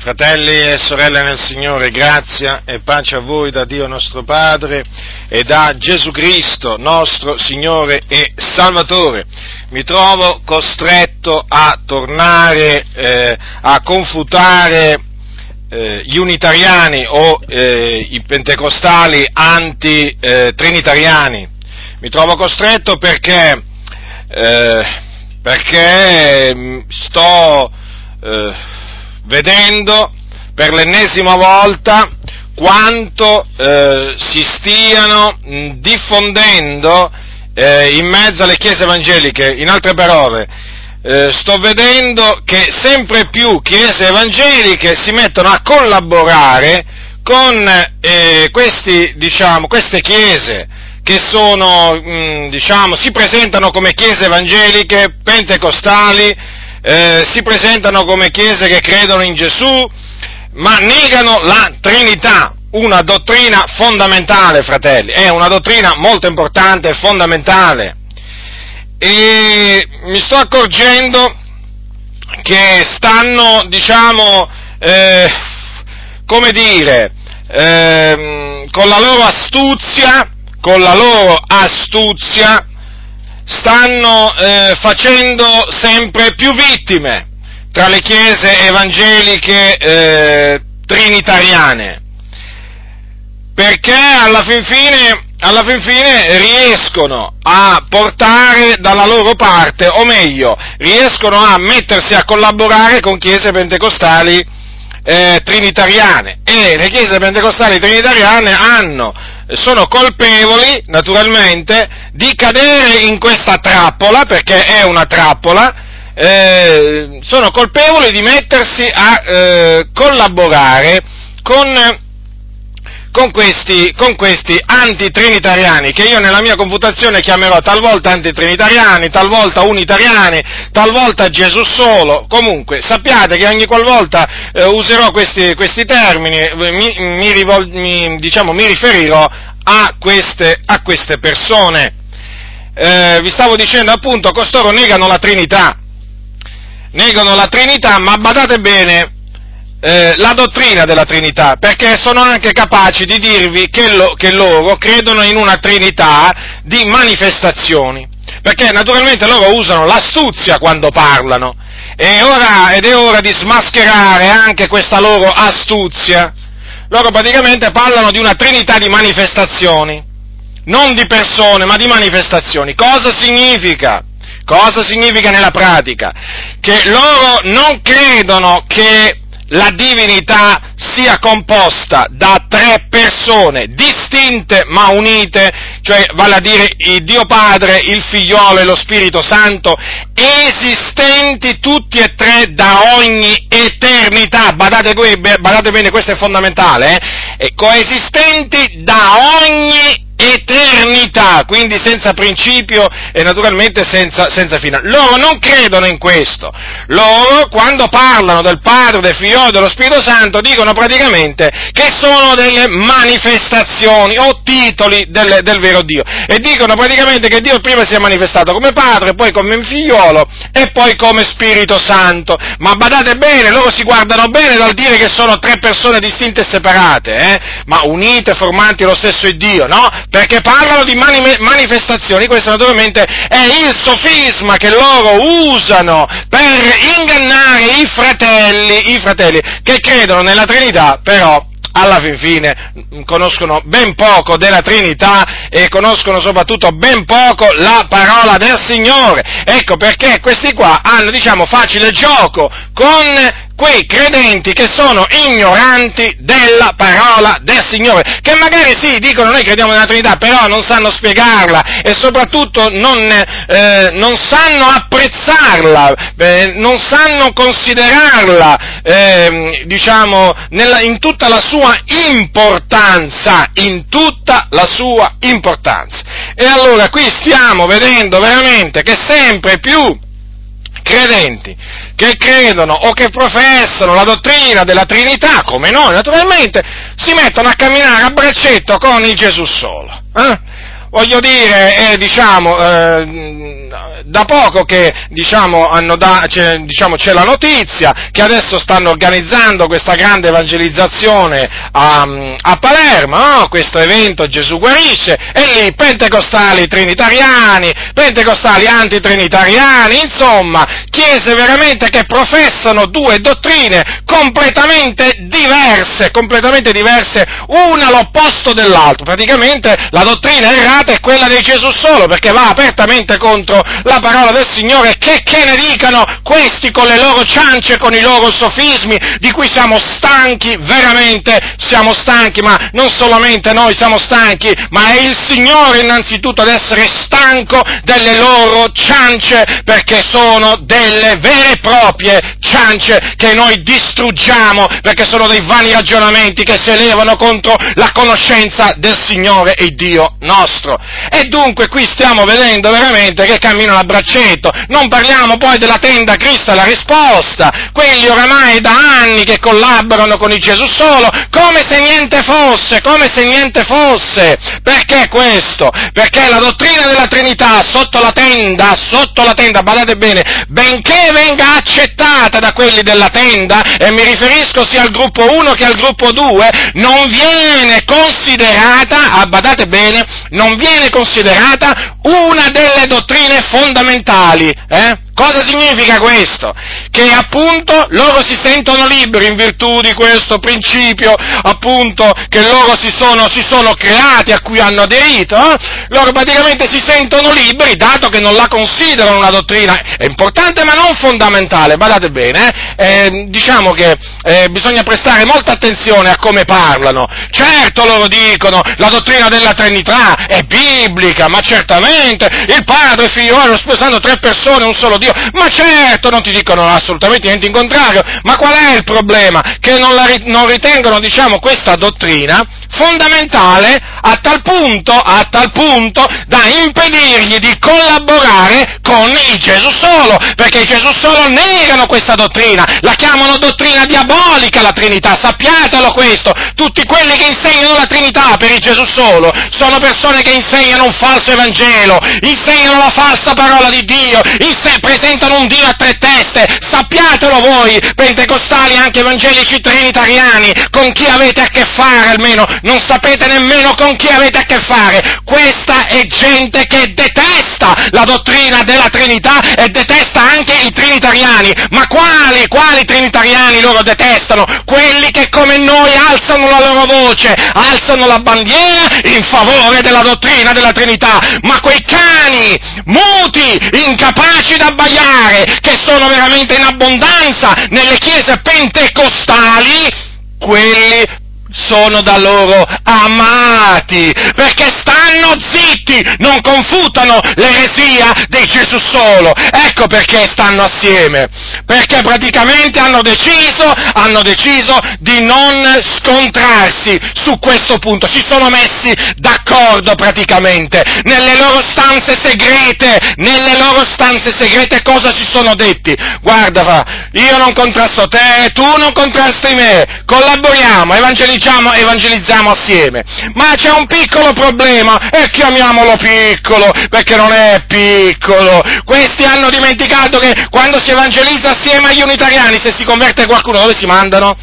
Fratelli e sorelle nel Signore, grazia e pace a voi da Dio nostro Padre e da Gesù Cristo, nostro Signore e Salvatore. Mi trovo costretto a tornare eh, a confutare eh, gli unitariani o eh, i pentecostali anti-trinitariani. Mi trovo costretto perché, eh, perché mm, sto eh, vedendo per l'ennesima volta quanto eh, si stiano diffondendo eh, in mezzo alle chiese evangeliche, in altre parole, eh, sto vedendo che sempre più chiese evangeliche si mettono a collaborare con eh, questi, diciamo, queste chiese che sono, mh, diciamo, si presentano come chiese evangeliche, pentecostali, eh, si presentano come chiese che credono in Gesù, ma negano la Trinità, una dottrina fondamentale, fratelli, è una dottrina molto importante e fondamentale. E mi sto accorgendo che stanno, diciamo, eh, come dire, eh, con la loro astuzia, con la loro astuzia, stanno eh, facendo sempre più vittime tra le chiese evangeliche eh, trinitariane, perché alla fin, fine, alla fin fine riescono a portare dalla loro parte, o meglio, riescono a mettersi a collaborare con chiese pentecostali eh, trinitariane. E le chiese pentecostali trinitariane hanno sono colpevoli, naturalmente, di cadere in questa trappola, perché è una trappola, eh, sono colpevoli di mettersi a eh, collaborare con, con, questi, con questi antitrinitariani, che io nella mia confutazione chiamerò talvolta antitrinitariani, talvolta unitariani, talvolta Gesù solo, comunque sappiate che ogni qualvolta eh, userò questi, questi termini mi, mi, rivol, mi, diciamo, mi riferirò a queste, a queste persone. Eh, vi stavo dicendo appunto, costoro negano la Trinità, negano la Trinità, ma badate bene, eh, la dottrina della Trinità, perché sono anche capaci di dirvi che, lo, che loro credono in una Trinità di manifestazioni, perché naturalmente loro usano l'astuzia quando parlano, ora, ed è ora di smascherare anche questa loro astuzia loro praticamente parlano di una trinità di manifestazioni, non di persone, ma di manifestazioni. Cosa significa? Cosa significa nella pratica? Che loro non credono che la divinità sia composta da tre persone distinte ma unite, cioè vale a dire il Dio Padre, il Figliolo e lo Spirito Santo, esistenti tutti e tre da ogni eternità. Badate, badate bene, questo è fondamentale, eh? coesistenti da ogni eternità, quindi senza principio e naturalmente senza, senza fine. Loro non credono in questo. Loro, quando parlano del Padre, del Figlio e dello Spirito Santo, dicono praticamente che sono delle manifestazioni o titoli del, del vero Dio. E dicono praticamente che Dio prima si è manifestato come Padre, poi come Figliolo e poi come Spirito Santo. Ma badate bene, loro si guardano bene dal dire che sono tre persone distinte e separate, eh? ma unite, formanti lo stesso Dio, no? Perché parlano di mani- manifestazioni, questo naturalmente è il sofisma che loro usano per ingannare i fratelli, i fratelli che credono nella Trinità, però alla fin fine conoscono ben poco della Trinità e conoscono soprattutto ben poco la parola del Signore. Ecco perché questi qua hanno, diciamo, facile gioco con quei credenti che sono ignoranti della parola del Signore, che magari sì, dicono noi crediamo nella Trinità, però non sanno spiegarla e soprattutto non, eh, non sanno apprezzarla, eh, non sanno considerarla, eh, diciamo, nella, in tutta la sua importanza, in tutta la sua importanza. E allora qui stiamo vedendo veramente che sempre più credenti che credono o che professano la dottrina della Trinità, come noi naturalmente, si mettono a camminare a braccetto con il Gesù solo. Eh? Voglio dire, è, diciamo, eh, da poco che diciamo, da, c'è, diciamo, c'è, la notizia che adesso stanno organizzando questa grande evangelizzazione a, a Palermo, no? questo evento Gesù guarisce, e lì pentecostali trinitariani, pentecostali antitrinitariani, insomma, chiese veramente che professano due dottrine completamente diverse, completamente diverse, una l'opposto dell'altro. Praticamente la dottrina errata è quella di Gesù solo, perché va apertamente contro la parola del Signore, che, che ne dicano questi con le loro ciance, con i loro sofismi, di cui siamo stanchi, veramente siamo stanchi, ma non solamente noi siamo stanchi, ma è il Signore innanzitutto ad essere stanco delle loro ciance, perché sono delle vere e proprie ciance che noi distruggiamo, perché sono dei vani ragionamenti che si elevano contro la conoscenza del Signore e Dio nostro. E dunque qui stiamo vedendo veramente che camminano a braccetto. Non parliamo poi della tenda Cristo la risposta, quelli oramai da anni che collaborano con il Gesù solo, come se niente fosse, come se niente fosse. Perché questo? Perché la dottrina della Trinità sotto la tenda, sotto la tenda, badate bene, benché venga accettata da quelli della tenda, e mi riferisco sia al gruppo 1 che al gruppo 2, non viene considerata, ah, badate bene, non viene considerata una delle dottrine fondamentali, eh? Cosa significa questo? Che appunto loro si sentono liberi in virtù di questo principio, appunto, che loro si sono, si sono creati, a cui hanno aderito, eh? loro praticamente si sentono liberi, dato che non la considerano una dottrina, è importante ma non fondamentale, badate bene, eh? Eh, diciamo che eh, bisogna prestare molta attenzione a come parlano. Certo loro dicono, la dottrina della Trinità è biblica, ma certamente il Padre, il Figlio, sposando tre persone, un solo Dio, Dio. Ma certo, non ti dicono assolutamente niente in contrario, ma qual è il problema? Che non, la, non ritengono, diciamo, questa dottrina fondamentale a tal punto, a tal punto da impedirgli di collaborare con il Gesù solo, perché i Gesù solo negano questa dottrina, la chiamano dottrina diabolica la Trinità, sappiatelo questo, tutti quelli che insegnano la Trinità per il Gesù solo sono persone che insegnano un falso Evangelo, insegnano la falsa parola di Dio, inse- presentano un Dio a tre teste, sappiatelo voi, pentecostali, anche evangelici trinitariani, con chi avete a che fare almeno, non sapete nemmeno con chi avete a che fare. Questa è gente che detesta la dottrina della Trinità e detesta anche i trinitariani. Ma quali, quali trinitariani loro detestano? Quelli che come noi alzano la loro voce, alzano la bandiera in favore della dottrina della Trinità. Ma quei cani muti, incapaci da abbaiare, che sono veramente in abbondanza nelle chiese pentecostali, quelli sono da loro amati, perché stanno zitti, non confutano l'eresia di Gesù solo. Ecco perché stanno assieme, perché praticamente hanno deciso, hanno deciso di non scontrarsi su questo punto, si sono messi d'accordo praticamente, nelle loro stanze segrete, nelle loro stanze segrete cosa si sono detti? Guarda, io non contrasto te, tu non contrasti me, collaboriamo, evangelizziamo, evangelizziamo, evangelizziamo assieme. Ma c'è un piccolo problema, e chiamiamolo piccolo, perché non è piccolo. Questi hanno dimenticato che quando si evangelizza assieme agli unitariani, se si converte qualcuno, dove si mandano?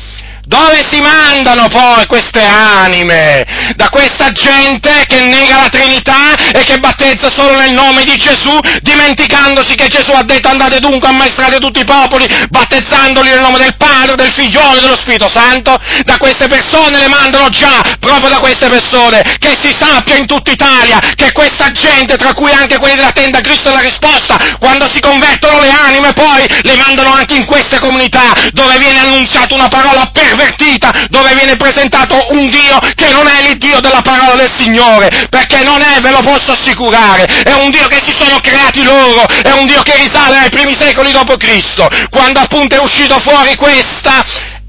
Dove si mandano poi queste anime? Da questa gente che nega la Trinità e che battezza solo nel nome di Gesù, dimenticandosi che Gesù ha detto andate dunque ammaestrate tutti i popoli, battezzandoli nel nome del Padre, del Figliolo e dello Spirito Santo? Da queste persone le mandano già, proprio da queste persone, che si sappia in tutta Italia che questa gente, tra cui anche quelli della tenda Cristo è la risposta, quando si convertono le anime poi le mandano anche in queste comunità dove viene annunziata una parola per pervertita dove viene presentato un Dio che non è l'Iddio della parola del Signore, perché non è, ve lo posso assicurare, è un Dio che si sono creati loro, è un Dio che risale ai primi secoli Cristo, quando appunto è uscito fuori questa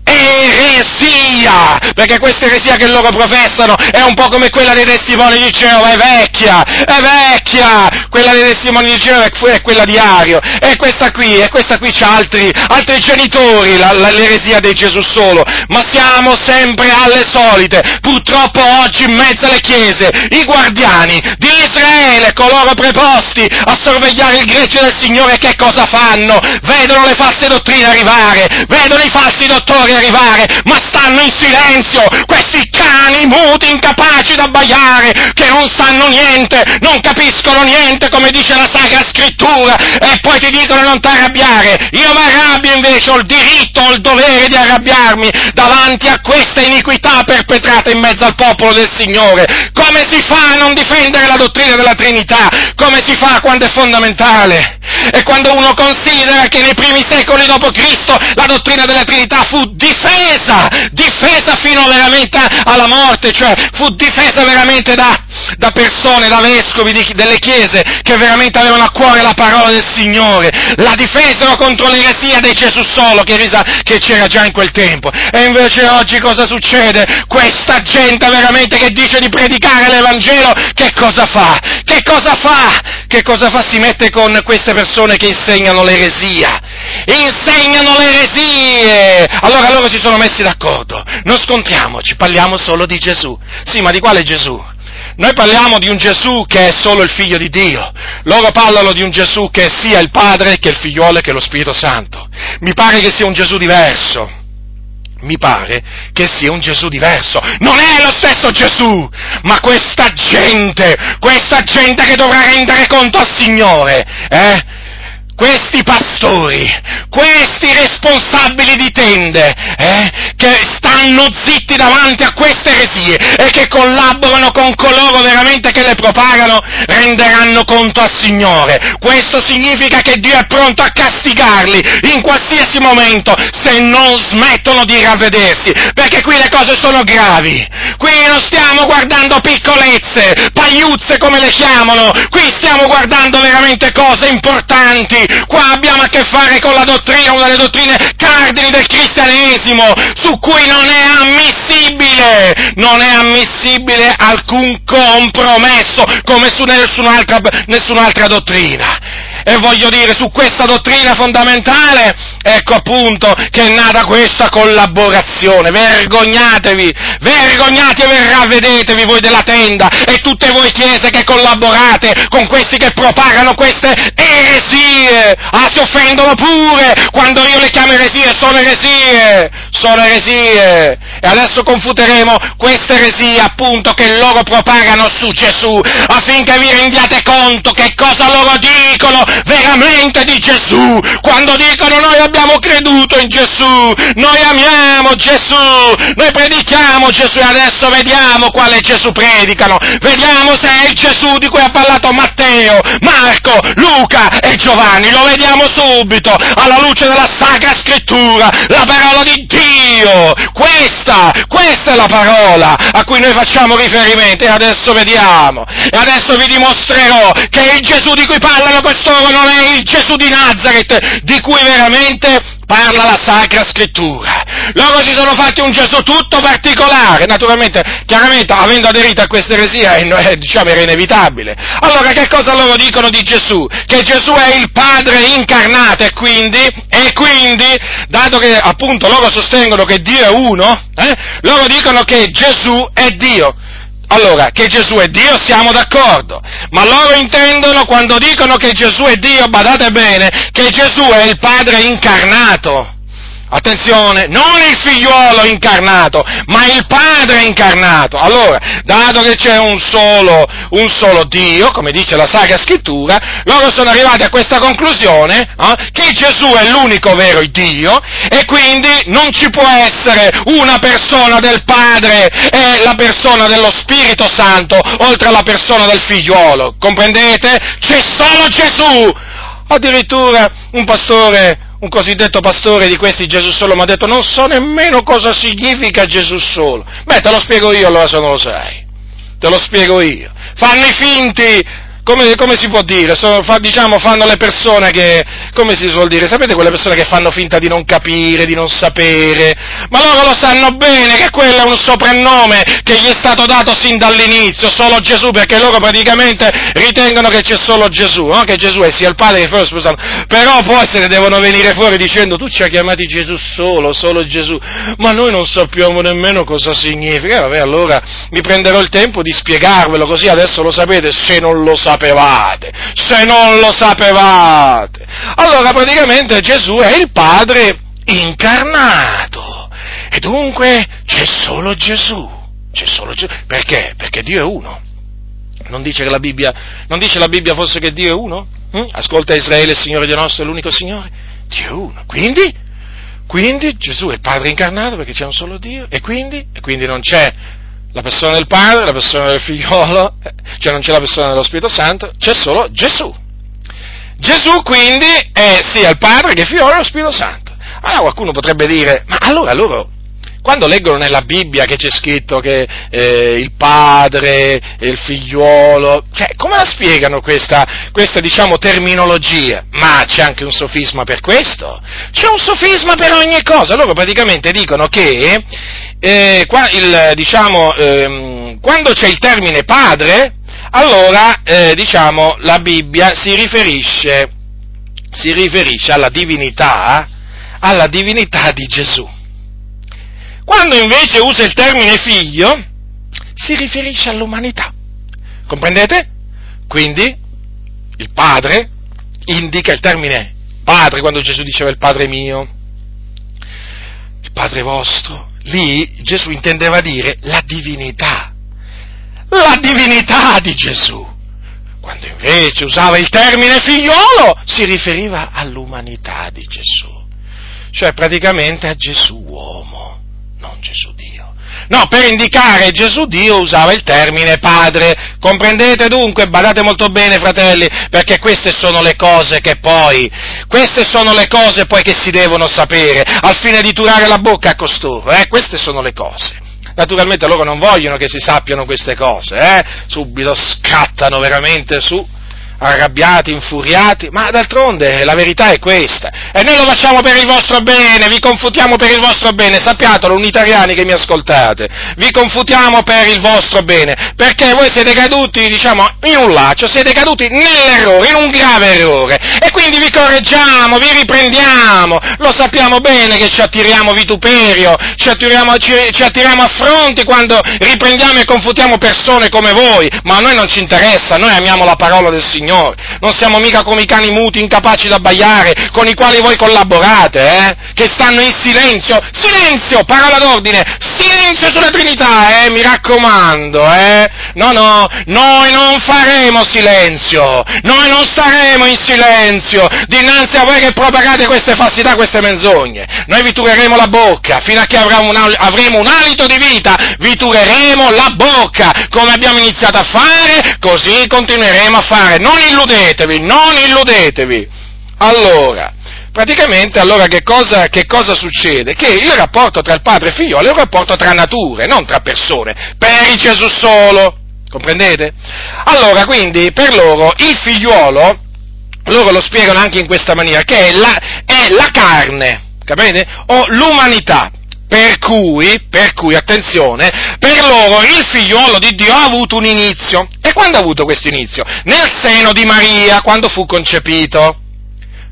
eresia! Perché questa eresia che loro professano è un po' come quella dei testimoni di Geova, è vecchia, è vecchia, quella dei testimoni di Geova è quella di Ario, e questa qui, e questa qui c'ha altri, altri genitori, la, la, l'eresia dei Gesù solo, ma siamo sempre alle solite, purtroppo oggi in mezzo alle chiese, i guardiani di Israele, coloro preposti a sorvegliare il gregge del Signore, che cosa fanno? Vedono le false dottrine arrivare, vedono i falsi dottori arrivare, ma stanno in silenzio, questi cani muti, incapaci da abbaiare, che non sanno niente, non capiscono niente, come dice la Sacra Scrittura, e poi ti dicono non ti arrabbiare. Io mi arrabbio invece, ho il diritto, ho il dovere di arrabbiarmi davanti a questa iniquità perpetrata in mezzo al popolo del Signore. Come si fa a non difendere la dottrina della Trinità? Come si fa quando è fondamentale? E quando uno considera che nei primi secoli Cristo la dottrina della Trinità fu difesa, difesa fino veramente alla morte, cioè fu difesa veramente da, da persone, da vescovi di, delle chiese che veramente avevano a cuore la parola del Signore, la difesero contro l'eresia dei Gesù solo che, risa, che c'era già in quel tempo. E invece oggi cosa succede? Questa gente veramente che dice di predicare l'Evangelo, che cosa fa? Che cosa fa? Che cosa fa? Si mette con queste persone che insegnano l'eresia. Insegnano le eresie! Allora loro si sono messi d'accordo. Non scontriamoci, parliamo solo di Gesù. Sì, ma di quale Gesù? Noi parliamo di un Gesù che è solo il figlio di Dio. Loro parlano di un Gesù che è sia il Padre che il figliolo che lo Spirito Santo. Mi pare che sia un Gesù diverso. Mi pare che sia un Gesù diverso. Non è lo stesso Gesù, ma questa gente, questa gente che dovrà rendere conto al Signore, eh? Questi pastori, questi responsabili di tende, eh, che stanno zitti davanti a queste eresie e che collaborano con coloro veramente che le propagano, renderanno conto al Signore. Questo significa che Dio è pronto a castigarli in qualsiasi momento se non smettono di ravvedersi, perché qui le cose sono gravi. Qui non stiamo guardando piccolezze, pagliuzze come le chiamano, qui stiamo guardando veramente cose importanti, Qua abbiamo a che fare con la dottrina, una delle dottrine cardini del cristianesimo, su cui non è ammissibile, non è ammissibile alcun compromesso, come su nessun'altra, nessun'altra dottrina. E voglio dire, su questa dottrina fondamentale, ecco appunto che è nata questa collaborazione. Vergognatevi, vergognatevi e ravvedetevi voi della tenda e tutte voi chiese che collaborate con questi che propagano queste eresie. Ah, si offendono pure quando io le chiamo eresie, sono eresie, sono eresie. E adesso confuteremo queste eresie appunto che loro propagano su Gesù affinché vi rendiate conto che cosa loro dicono veramente di Gesù, quando dicono noi abbiamo creduto in Gesù, noi amiamo Gesù, noi predichiamo Gesù e adesso vediamo quale Gesù predicano, vediamo se è il Gesù di cui ha parlato Matteo, Marco, Luca e Giovanni, lo vediamo subito, alla luce della Sacra Scrittura, la parola di Dio, questa, questa è la parola a cui noi facciamo riferimento. E adesso vediamo, e adesso vi dimostrerò che il Gesù di cui parlano costoro non è il Gesù di Nazareth di cui veramente parla la Sacra Scrittura. Loro si sono fatti un Gesù tutto particolare, naturalmente, chiaramente, avendo aderito a questa eresia, diciamo, era inevitabile. Allora, che cosa loro dicono di Gesù? Che Gesù è il Padre incarnato e quindi, e quindi, dato che appunto loro sostengono che Dio è uno, eh, loro dicono che Gesù è Dio. Allora, che Gesù è Dio siamo d'accordo, ma loro intendono quando dicono che Gesù è Dio, badate bene, che Gesù è il Padre incarnato. Attenzione, non il figliuolo incarnato, ma il Padre incarnato. Allora, dato che c'è un solo, un solo Dio, come dice la Sacra Scrittura, loro sono arrivati a questa conclusione eh, che Gesù è l'unico vero Dio e quindi non ci può essere una persona del Padre e la persona dello Spirito Santo oltre alla persona del figliuolo. Comprendete? C'è solo Gesù. Addirittura un pastore un cosiddetto pastore di questi Gesù solo mi ha detto non so nemmeno cosa significa Gesù solo. Beh, te lo spiego io allora se non lo sai. Te lo spiego io. Fanno i finti come, come si può dire? Sono, fa, diciamo, fanno le persone che, come si suol dire? Sapete quelle persone che fanno finta di non capire, di non sapere? Ma loro lo sanno bene che quello è un soprannome che gli è stato dato sin dall'inizio, solo Gesù, perché loro praticamente ritengono che c'è solo Gesù, no? che Gesù è sia il Padre che il Figlio sposato. Però poi se ne devono venire fuori dicendo tu ci hai chiamati Gesù solo, solo Gesù, ma noi non sappiamo nemmeno cosa significa. Eh, vabbè, allora mi prenderò il tempo di spiegarvelo così adesso lo sapete se non lo sapevate, se non lo sapevate. Allora praticamente Gesù è il Padre incarnato e dunque c'è solo Gesù, c'è solo Gesù. Perché? Perché Dio è uno. Non dice, che la Bibbia, non dice la Bibbia forse che Dio è uno? Hm? Ascolta Israele, il Signore Dio nostro è l'unico Signore. Dio è uno. Quindi, quindi Gesù è il Padre incarnato perché c'è un solo Dio. E quindi, e quindi non c'è la persona del Padre, la persona del Figliolo, eh, cioè non c'è la persona dello Spirito Santo, c'è solo Gesù. Gesù quindi è sia il Padre che il Figliolo e lo Spirito Santo. Allora qualcuno potrebbe dire, ma allora loro quando leggono nella Bibbia che c'è scritto che eh, il padre e il figliuolo, cioè, come la spiegano questa, questa diciamo, terminologia? Ma c'è anche un sofisma per questo? C'è un sofisma per ogni cosa. Loro praticamente dicono che eh, qua, il, diciamo, ehm, quando c'è il termine padre, allora eh, diciamo, la Bibbia si riferisce, si riferisce alla divinità, alla divinità di Gesù. Quando invece usa il termine figlio, si riferisce all'umanità. Comprendete? Quindi il padre indica il termine padre quando Gesù diceva il padre mio, il padre vostro. Lì Gesù intendeva dire la divinità, la divinità di Gesù. Quando invece usava il termine figliolo si riferiva all'umanità di Gesù, cioè praticamente a Gesù uomo non Gesù Dio. No, per indicare Gesù Dio usava il termine padre. Comprendete dunque? Badate molto bene, fratelli, perché queste sono le cose che poi, queste sono le cose poi che si devono sapere, al fine di turare la bocca a costoro, eh? Queste sono le cose. Naturalmente loro non vogliono che si sappiano queste cose, eh? Subito scattano veramente su arrabbiati, infuriati, ma d'altronde la verità è questa. E noi lo facciamo per il vostro bene, vi confutiamo per il vostro bene, sappiatelo, unitariani che mi ascoltate, vi confutiamo per il vostro bene, perché voi siete caduti, diciamo, in un laccio, siete caduti nell'errore, in un grave errore, e quindi vi correggiamo, vi riprendiamo, lo sappiamo bene che ci attiriamo vituperio, ci attiriamo, ci, ci attiriamo affronti quando riprendiamo e confutiamo persone come voi, ma a noi non ci interessa, noi amiamo la parola del Signore Signore. Non siamo mica come i cani muti, incapaci da baiare, con i quali voi collaborate, eh? Che stanno in silenzio. Silenzio, parola d'ordine. Silenzio sulla Trinità, eh? Mi raccomando, eh? No, no, noi non faremo silenzio. Noi non staremo in silenzio dinanzi a voi che propagate queste falsità, queste menzogne. Noi vi tureremo la bocca fino a che avremo un, avremo un alito di vita. Vi tureremo la bocca come abbiamo iniziato a fare, così continueremo a fare. Non non illudetevi, non illudetevi. Allora, praticamente allora che cosa, che cosa, succede? Che il rapporto tra il padre e il figliolo è un rapporto tra nature, non tra persone, per il Gesù solo, comprendete? Allora, quindi, per loro, il figliuolo, loro lo spiegano anche in questa maniera, che è la, è la carne, capite? O l'umanità, per cui, per cui, attenzione, per loro il figliuolo di Dio ha avuto un inizio. E quando ha avuto questo inizio? Nel seno di Maria, quando fu concepito.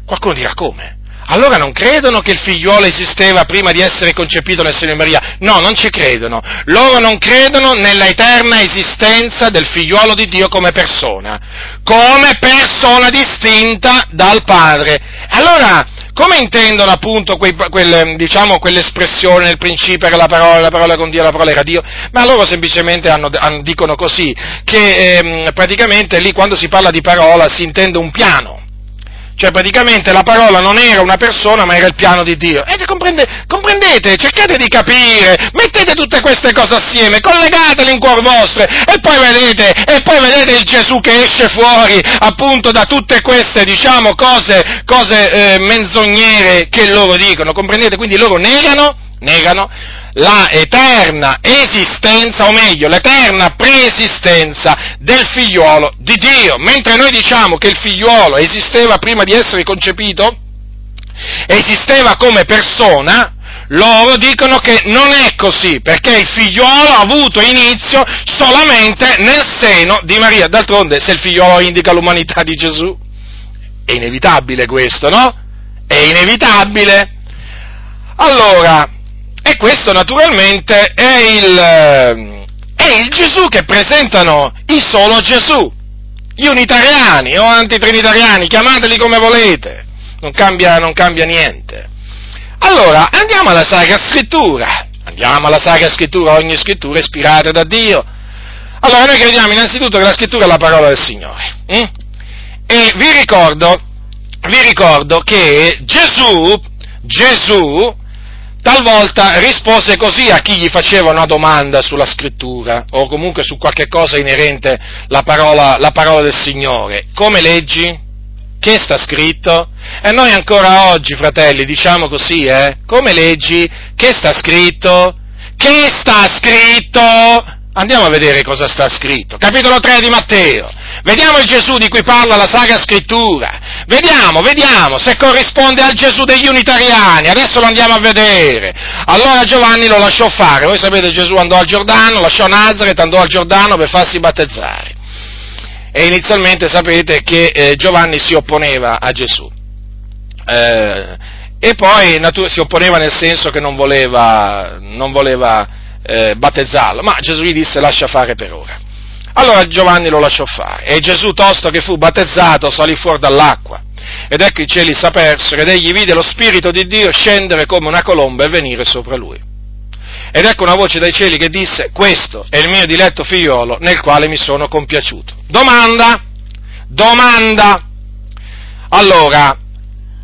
Qualcuno dirà come? Allora non credono che il figliuolo esisteva prima di essere concepito nel seno di Maria? No, non ci credono. Loro non credono nella eterna esistenza del figliuolo di Dio come persona, come persona distinta dal Padre. Allora, come intendono appunto quei, quelle, diciamo, quell'espressione nel principio era la parola, la parola con Dio, la parola era Dio? Ma loro semplicemente hanno, hanno, dicono così, che ehm, praticamente lì quando si parla di parola si intende un piano, cioè praticamente la parola non era una persona ma era il piano di Dio. E comprende, comprendete, cercate di capire, mettete tutte queste cose assieme, collegatele in cuor vostro e poi vedete, e poi vedete il Gesù che esce fuori appunto da tutte queste, diciamo, cose, cose eh, menzognere che loro dicono, comprendete? Quindi loro negano, negano la eterna esistenza, o meglio, l'eterna preesistenza del figliuolo di Dio. Mentre noi diciamo che il figliuolo esisteva prima di essere concepito, esisteva come persona, loro dicono che non è così, perché il figliolo ha avuto inizio solamente nel seno di Maria. D'altronde, se il figliolo indica l'umanità di Gesù, è inevitabile questo, no? È inevitabile. Allora, e questo naturalmente è il, è il Gesù che presentano i solo Gesù, gli unitariani o antitrinitariani, chiamateli come volete, non cambia, non cambia niente. Allora, andiamo alla Sacra Scrittura, andiamo alla Sacra Scrittura, ogni scrittura è ispirata da Dio. Allora, noi crediamo innanzitutto che la Scrittura è la parola del Signore. Hm? E vi ricordo, vi ricordo che Gesù, Gesù, talvolta rispose così a chi gli faceva una domanda sulla scrittura o comunque su qualche cosa inerente alla parola, la parola del Signore. Come leggi? Che sta scritto? E noi ancora oggi, fratelli, diciamo così, eh? Come leggi? Che sta scritto? Che sta scritto? Andiamo a vedere cosa sta scritto. Capitolo 3 di Matteo. Vediamo il Gesù di cui parla la Sacra Scrittura. Vediamo, vediamo se corrisponde al Gesù degli unitariani. Adesso lo andiamo a vedere. Allora Giovanni lo lasciò fare. Voi sapete Gesù andò al Giordano, lasciò Nazareth, andò al Giordano per farsi battezzare e inizialmente sapete che eh, Giovanni si opponeva a Gesù. Eh, e poi natu- si opponeva nel senso che non voleva, non voleva eh, battezzarlo, ma Gesù gli disse lascia fare per ora. Allora Giovanni lo lasciò fare e Gesù, tosto che fu battezzato, salì fuori dall'acqua. Ed ecco i cieli s'apersero ed egli vide lo Spirito di Dio scendere come una colomba e venire sopra lui. Ed ecco una voce dai cieli che disse, questo è il mio diletto figliolo nel quale mi sono compiaciuto. Domanda, domanda. Allora,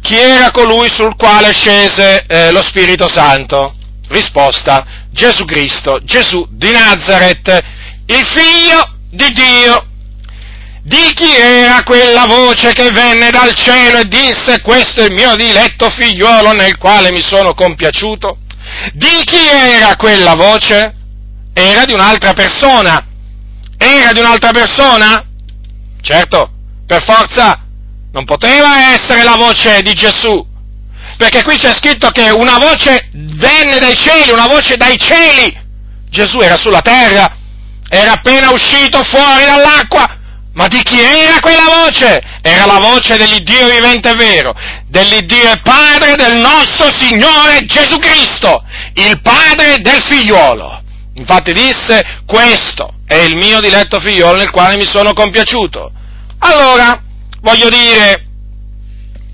chi era colui sul quale scese eh, lo Spirito Santo? Risposta, Gesù Cristo, Gesù di Nazareth, il figlio di Dio. Di chi era quella voce che venne dal cielo e disse questo è il mio diletto figliuolo nel quale mi sono compiaciuto? Di chi era quella voce? Era di un'altra persona. Era di un'altra persona? Certo, per forza non poteva essere la voce di Gesù, perché qui c'è scritto che una voce venne dai cieli, una voce dai cieli. Gesù era sulla terra, era appena uscito fuori dall'acqua, ma di chi era quella voce? Era la voce dell'Iddio vivente e vero, dell'Iddio e Padre del nostro Signore Gesù Cristo, il Padre del figliuolo. Infatti disse, questo è il mio diletto figliolo nel quale mi sono compiaciuto. Allora, voglio dire,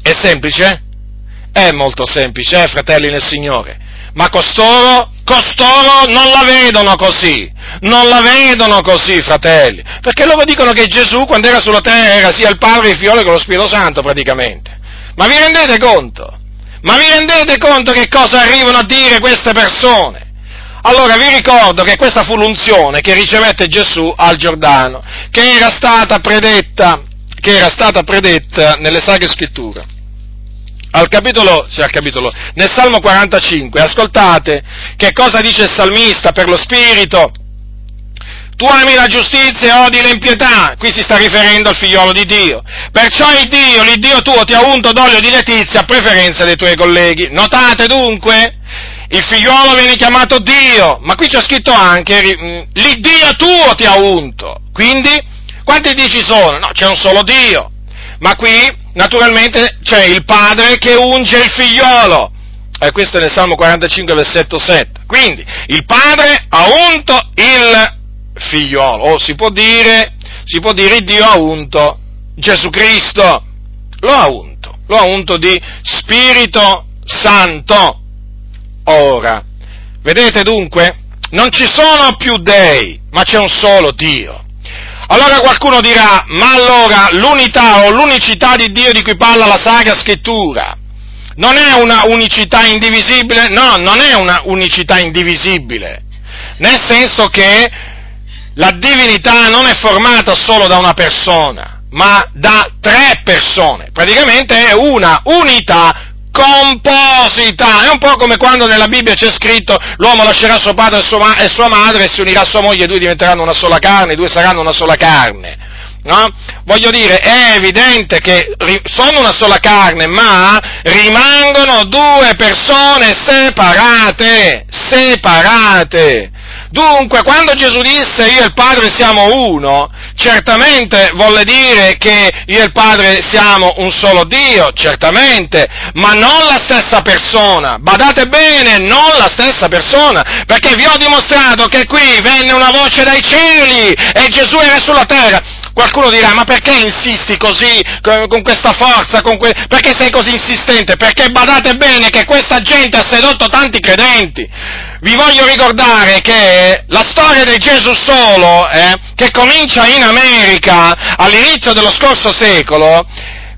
è semplice? È molto semplice, eh, fratelli nel Signore. Ma costoro, costoro non la vedono così non la vedono così, fratelli, perché loro dicono che Gesù quando era sulla terra sia il Padre, il Figlio che lo Spirito Santo praticamente. Ma vi rendete conto? Ma vi rendete conto che cosa arrivano a dire queste persone? Allora vi ricordo che questa fu l'unzione che ricevette Gesù al Giordano, che era stata predetta, che era stata predetta nelle Sacre Scritture. Al capitolo, sì, al capitolo, nel Salmo 45, ascoltate che cosa dice il salmista per lo Spirito tu ami la giustizia e odi l'impietà. Qui si sta riferendo al figliolo di Dio. Perciò il Dio, l'Iddio tuo, ti ha unto d'olio di letizia a preferenza dei tuoi colleghi. Notate dunque, il figliolo viene chiamato Dio, ma qui c'è scritto anche mm, l'Iddio tuo ti ha unto. Quindi, quanti Dio ci sono? No, c'è un solo Dio. Ma qui, naturalmente, c'è il padre che unge il figliolo. E questo è nel Salmo 45, versetto 7. Quindi, il padre ha unto il figliolo, o si può dire, si può dire Dio ha unto Gesù Cristo, lo ha unto, lo ha unto di Spirito Santo. Ora, vedete dunque, non ci sono più dei, ma c'è un solo Dio. Allora qualcuno dirà, ma allora l'unità o l'unicità di Dio di cui parla la Sacra Scrittura non è una unicità indivisibile? No, non è una unicità indivisibile, nel senso che la divinità non è formata solo da una persona, ma da tre persone. Praticamente è una unità scomposita. È un po' come quando nella Bibbia c'è scritto l'uomo lascerà suo padre e sua, ma- sua madre e si unirà a sua moglie e due diventeranno una sola carne, i due saranno una sola carne. No? Voglio dire, è evidente che sono una sola carne, ma rimangono due persone separate, separate. Dunque, quando Gesù disse io e il Padre siamo uno, certamente volle dire che io e il Padre siamo un solo Dio, certamente, ma non la stessa persona. Badate bene, non la stessa persona, perché vi ho dimostrato che qui venne una voce dai cieli e Gesù era sulla terra. Qualcuno dirà, ma perché insisti così, con questa forza, con que- perché sei così insistente? Perché badate bene che questa gente ha sedotto tanti credenti. Vi voglio ricordare che la storia di Gesù solo, eh, che comincia in America all'inizio dello scorso secolo,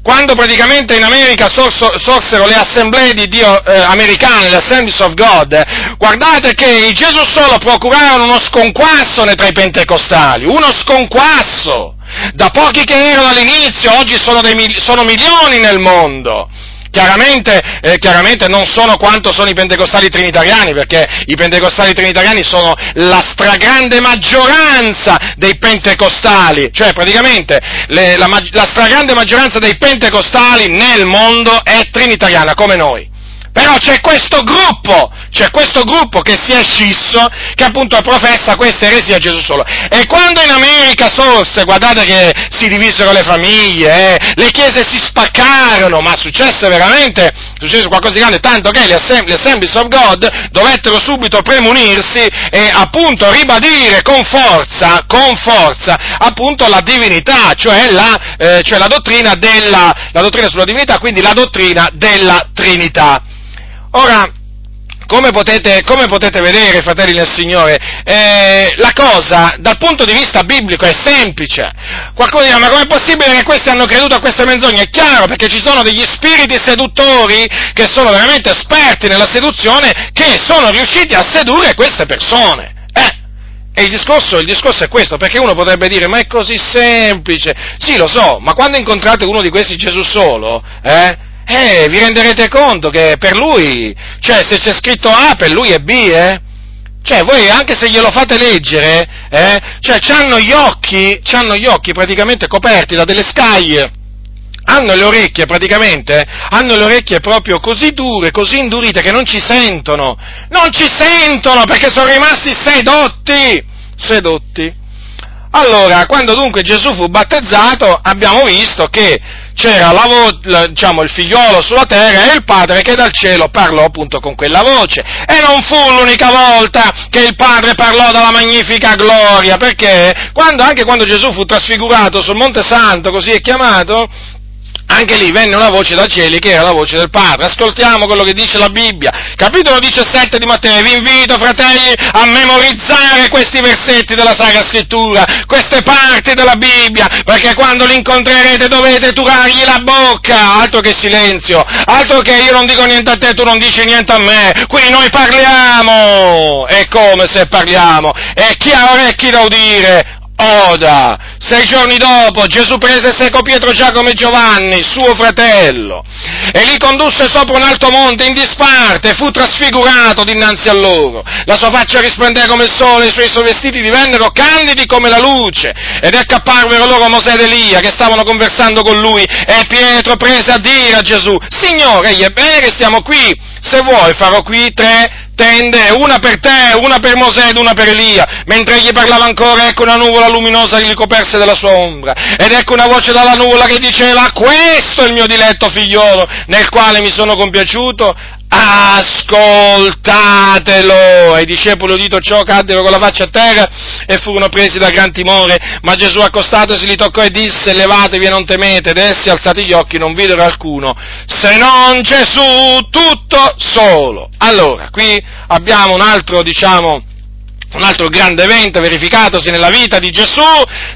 quando praticamente in America sorso, sorsero le assemblee di Dio eh, americane, le Assemblies of God, guardate che i Gesù solo procurarono uno sconquasso tra i pentecostali, uno sconquasso! Da pochi che erano all'inizio, oggi sono, dei, sono milioni nel mondo. Chiaramente, eh, chiaramente, non sono quanto sono i pentecostali trinitariani, perché i pentecostali trinitariani sono la stragrande maggioranza dei pentecostali, cioè praticamente le, la, la stragrande maggioranza dei pentecostali nel mondo è trinitariana, come noi. Però c'è questo gruppo, c'è questo gruppo che si è scisso, che appunto professa questa eresia a Gesù solo. E quando in America sorse, guardate che si divisero le famiglie, eh, le chiese si spaccarono, ma successe veramente, successe qualcosa di grande, tanto che le, Assemb- Assemblies of God dovettero subito premunirsi e appunto ribadire con forza, con forza, appunto la divinità, cioè la, eh, cioè la dottrina della, la dottrina sulla divinità, quindi la dottrina della Trinità. Ora, come potete, come potete, vedere, fratelli del Signore, eh, la cosa dal punto di vista biblico è semplice. Qualcuno dirà, ma com'è possibile che questi hanno creduto a queste menzogne? È chiaro, perché ci sono degli spiriti seduttori che sono veramente esperti nella seduzione, che sono riusciti a sedurre queste persone. Eh, e il discorso, il discorso, è questo, perché uno potrebbe dire, ma è così semplice. Sì, lo so, ma quando incontrate uno di questi Gesù solo, eh, eh, vi renderete conto che per lui, cioè se c'è scritto A, per lui è B, eh? Cioè, voi anche se glielo fate leggere, eh, cioè, hanno gli occhi, hanno gli occhi praticamente coperti da delle scaglie, hanno le orecchie praticamente, hanno le orecchie proprio così dure, così indurite che non ci sentono, non ci sentono perché sono rimasti sedotti, sedotti. Allora, quando dunque Gesù fu battezzato, abbiamo visto che c'era la vo- diciamo, il figliolo sulla terra e il padre che dal cielo parlò appunto con quella voce. E non fu l'unica volta che il padre parlò dalla magnifica gloria, perché quando, anche quando Gesù fu trasfigurato sul Monte Santo, così è chiamato, anche lì venne una voce dai cieli che era la voce del Padre. Ascoltiamo quello che dice la Bibbia. Capitolo 17 di Matteo. Vi invito, fratelli, a memorizzare questi versetti della Sacra Scrittura, queste parti della Bibbia, perché quando li incontrerete dovete turargli la bocca. Altro che silenzio, altro che io non dico niente a te, tu non dici niente a me. Qui noi parliamo. E come se parliamo? E chi ha orecchi da udire, Oda. Sei giorni dopo Gesù prese seco Pietro, Giacomo e Giovanni, suo fratello, e li condusse sopra un alto monte in disparte, fu trasfigurato dinanzi a loro. La sua faccia risplendeva come il sole, i suoi vestiti divennero candidi come la luce, ed ecco apparvero loro Mosè ed Elia che stavano conversando con lui, e Pietro prese a dire a Gesù, Signore, è bene che stiamo qui, se vuoi farò qui tre tende, una per te, una per Mosè ed una per Elia. Mentre egli parlava ancora, ecco una nuvola luminosa che gli coperse della sua ombra. Ed ecco una voce dalla nuvola che diceva, questo è il mio diletto figliolo, nel quale mi sono compiaciuto, ascoltatelo! E i discepoli udito ciò caddero con la faccia a terra e furono presi da gran timore, ma Gesù accostatosi li toccò e disse, levatevi e non temete, ed essi alzati gli occhi non videro alcuno, se non Gesù tutto solo. Allora, qui abbiamo un altro, diciamo, un altro grande evento verificatosi nella vita di Gesù,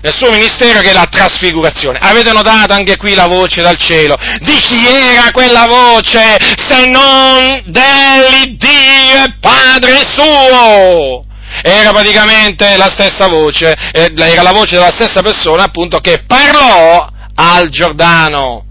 nel suo ministero, che è la trasfigurazione. Avete notato anche qui la voce dal cielo? Di chi era quella voce se non dell'Iddio e Padre suo? Era praticamente la stessa voce, eh, era la voce della stessa persona appunto che parlò al Giordano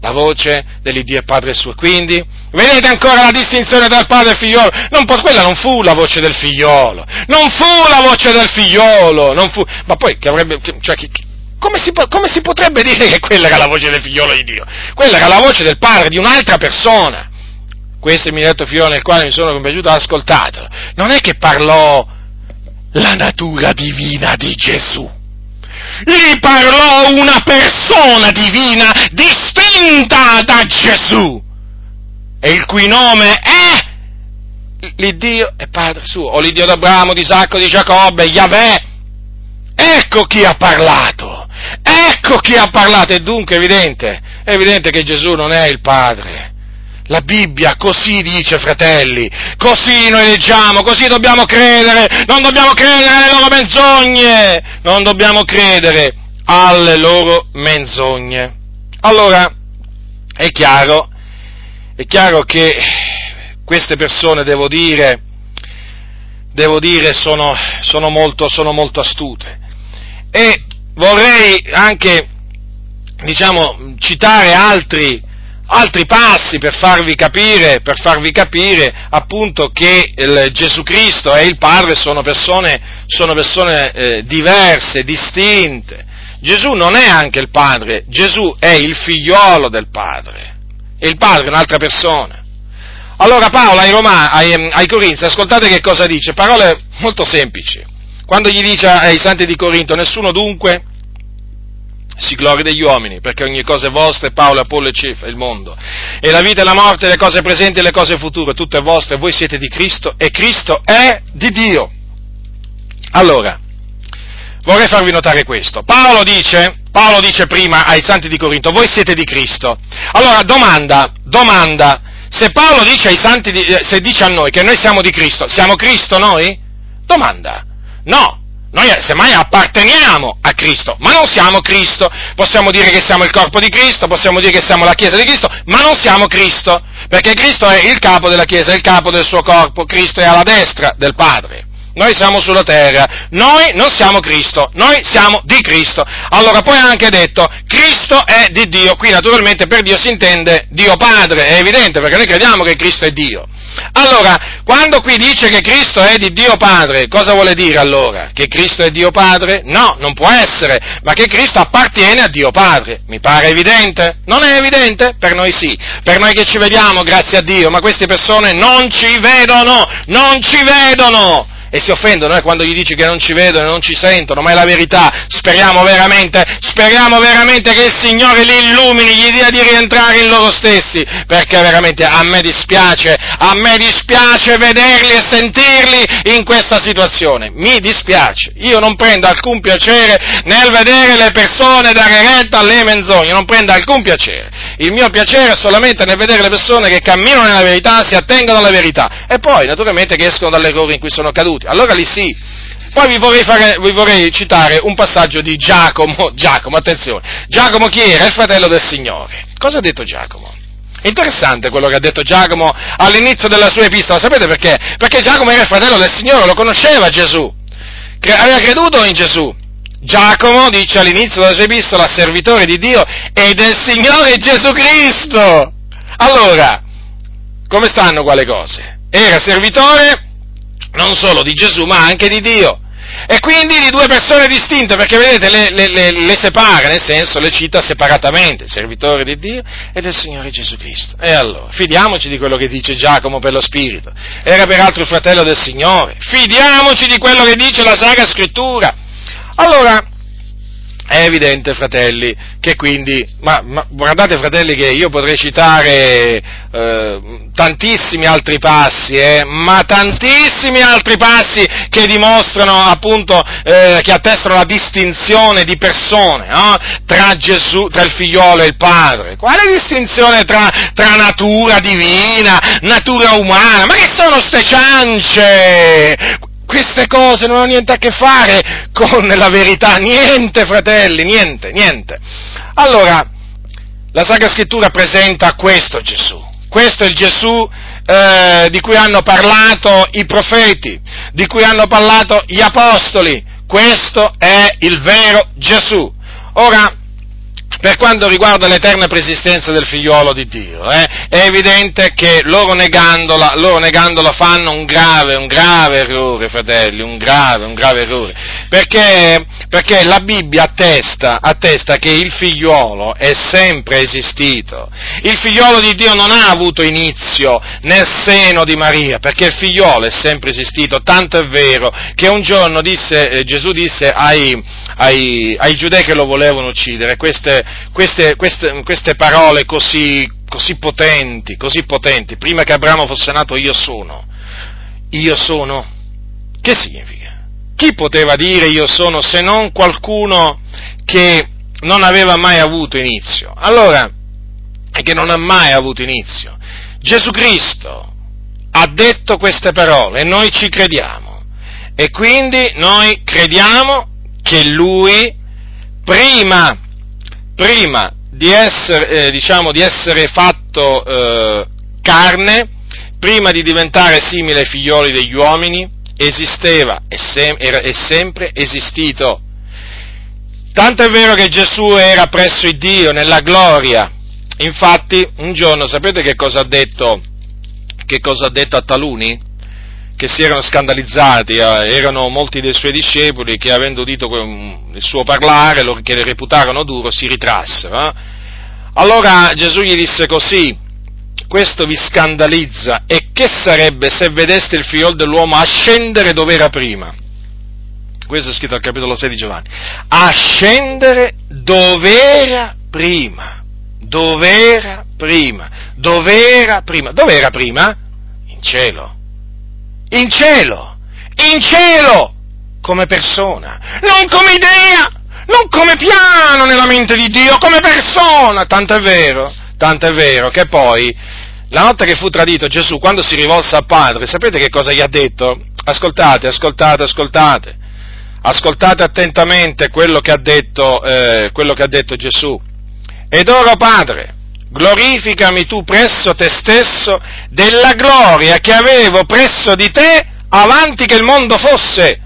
la voce dell'Iddio e Padre suo. Quindi, vedete ancora la distinzione tra il padre e il figliolo? Non, quella non fu la voce del figliolo, non fu la voce del figliolo, fu, ma poi che avrebbe, cioè, che, come, si, come si potrebbe dire che quella era la voce del figliolo di Dio? Quella era la voce del padre, di un'altra persona. Questo è il mio detto figliolo nel quale mi sono compiaciuto, ascoltatelo. Non è che parlò la natura divina di Gesù gli parlò una persona divina distinta da Gesù, e il cui nome è l'Iddio e Padre suo, o l'Iddio d'Abramo, di Isacco, di Giacobbe, Yahweh. Ecco chi ha parlato, ecco chi ha parlato, e dunque è evidente, è evidente che Gesù non è il Padre, la Bibbia così dice, fratelli, così noi leggiamo, così dobbiamo credere, non dobbiamo credere alle loro menzogne, non dobbiamo credere alle loro menzogne. Allora, è chiaro, è chiaro che queste persone, devo dire, devo dire sono, sono, molto, sono molto astute. E vorrei anche, diciamo, citare altri, altri passi per farvi capire, per farvi capire appunto che Gesù Cristo e il Padre sono persone, sono persone eh, diverse, distinte. Gesù non è anche il Padre, Gesù è il figliolo del Padre e il Padre è un'altra persona. Allora Paolo ai, Roma, ai, ai Corinzi, ascoltate che cosa dice, parole molto semplici. Quando gli dice ai santi di Corinto, nessuno dunque si gloria degli uomini, perché ogni cosa è vostra, Paolo, Apollo e Cefa, il mondo. E la vita e la morte, le cose presenti e le cose future, tutto è vostro, e voi siete di Cristo, e Cristo è di Dio. Allora, vorrei farvi notare questo. Paolo dice, Paolo dice prima ai santi di Corinto, voi siete di Cristo. Allora, domanda, domanda, se Paolo dice ai santi, di, eh, se dice a noi che noi siamo di Cristo, siamo Cristo noi? Domanda, no, noi semmai apparteniamo a Cristo, ma non siamo Cristo. Possiamo dire che siamo il corpo di Cristo, possiamo dire che siamo la Chiesa di Cristo, ma non siamo Cristo, perché Cristo è il capo della Chiesa, è il capo del suo corpo, Cristo è alla destra del Padre. Noi siamo sulla terra, noi non siamo Cristo, noi siamo di Cristo. Allora poi ha anche detto, Cristo è di Dio, qui naturalmente per Dio si intende Dio Padre, è evidente perché noi crediamo che Cristo è Dio. Allora, quando qui dice che Cristo è di Dio Padre, cosa vuole dire allora? Che Cristo è Dio Padre? No, non può essere, ma che Cristo appartiene a Dio Padre. Mi pare evidente? Non è evidente? Per noi sì. Per noi che ci vediamo, grazie a Dio, ma queste persone non ci vedono, non ci vedono e si offendono eh, quando gli dici che non ci vedono e non ci sentono, ma è la verità. Speriamo veramente, speriamo veramente che il Signore li illumini, gli dia di rientrare in loro stessi, perché veramente a me dispiace, a me dispiace vederli e sentirli in questa situazione. Mi dispiace. Io non prendo alcun piacere nel vedere le persone dare retta alle menzogne, non prendo alcun piacere. Il mio piacere è solamente nel vedere le persone che camminano nella verità, si attengono alla verità e poi naturalmente che escono dall'errore in cui sono caduti. Allora lì sì. Poi vi vorrei, fare, vi vorrei, citare un passaggio di Giacomo. Giacomo, attenzione. Giacomo chi era? Il fratello del Signore. Cosa ha detto Giacomo? Interessante quello che ha detto Giacomo all'inizio della sua epistola. Sapete perché? Perché Giacomo era il fratello del Signore, lo conosceva Gesù. aveva creduto in Gesù. Giacomo dice all'inizio della sua epistola, servitore di Dio e del Signore Gesù Cristo. Allora, come stanno quale cose? Era servitore non solo di Gesù ma anche di Dio. E quindi di due persone distinte, perché vedete, le, le, le, le, separa, nel senso le cita separatamente, servitore di Dio e del Signore Gesù Cristo. E allora, fidiamoci di quello che dice Giacomo per lo Spirito. Era peraltro il fratello del Signore. Fidiamoci di quello che dice la Sacra Scrittura. Allora, è evidente, fratelli, che quindi, ma, ma, guardate fratelli che io potrei citare eh, tantissimi altri passi, eh, ma tantissimi altri passi che dimostrano appunto, eh, che attestano la distinzione di persone no? tra Gesù, tra il figliolo e il padre. Quale distinzione tra, tra natura divina, natura umana? Ma che sono ste ciance? Queste cose non hanno niente a che fare con la verità, niente fratelli, niente, niente. Allora, la Sacra Scrittura presenta questo Gesù, questo è il Gesù eh, di cui hanno parlato i profeti, di cui hanno parlato gli apostoli, questo è il vero Gesù. Ora, per quanto riguarda l'eterna persistenza del figliolo di Dio. Eh? È evidente che loro negandola, loro negandola fanno un grave, un grave errore, fratelli, un grave, un grave errore. Perché, perché la Bibbia attesta, attesta che il figliolo è sempre esistito. Il figliolo di Dio non ha avuto inizio nel seno di Maria, perché il figliolo è sempre esistito, tanto è vero che un giorno disse, eh, Gesù disse ai, ai, ai giudei che lo volevano uccidere queste, queste, queste, queste parole così, così potenti, così potenti. Prima che Abramo fosse nato io sono. Io sono. Che significa? Chi poteva dire io sono se non qualcuno che non aveva mai avuto inizio? Allora, e che non ha mai avuto inizio. Gesù Cristo ha detto queste parole e noi ci crediamo. E quindi noi crediamo che Lui, prima prima di essere, eh, diciamo, di essere fatto eh, carne, prima di diventare simile ai figlioli degli uomini, esisteva e sem- è sempre esistito. Tanto è vero che Gesù era presso il Dio nella gloria. Infatti, un giorno, sapete che cosa ha detto, che cosa ha detto a taluni? Che si erano scandalizzati, eh, erano molti dei suoi discepoli che avendo udito il suo parlare, che le reputarono duro, si ritrassero. Eh? Allora Gesù gli disse così, questo vi scandalizza e che sarebbe se vedeste il figlio dell'uomo ascendere dove era prima? Questo è scritto al capitolo 6 di Giovanni. Ascendere dove era prima. Dove era prima. Dove era prima. Dove era prima? In cielo in cielo, in cielo, come persona, non come idea, non come piano nella mente di Dio, come persona, tanto è vero, tanto è vero che poi, la notte che fu tradito Gesù, quando si rivolse al Padre, sapete che cosa gli ha detto? Ascoltate, ascoltate, ascoltate, ascoltate attentamente quello che ha detto, eh, che ha detto Gesù. Ed ora, Padre, glorificami tu presso te stesso della gloria che avevo presso di te avanti che il mondo fosse.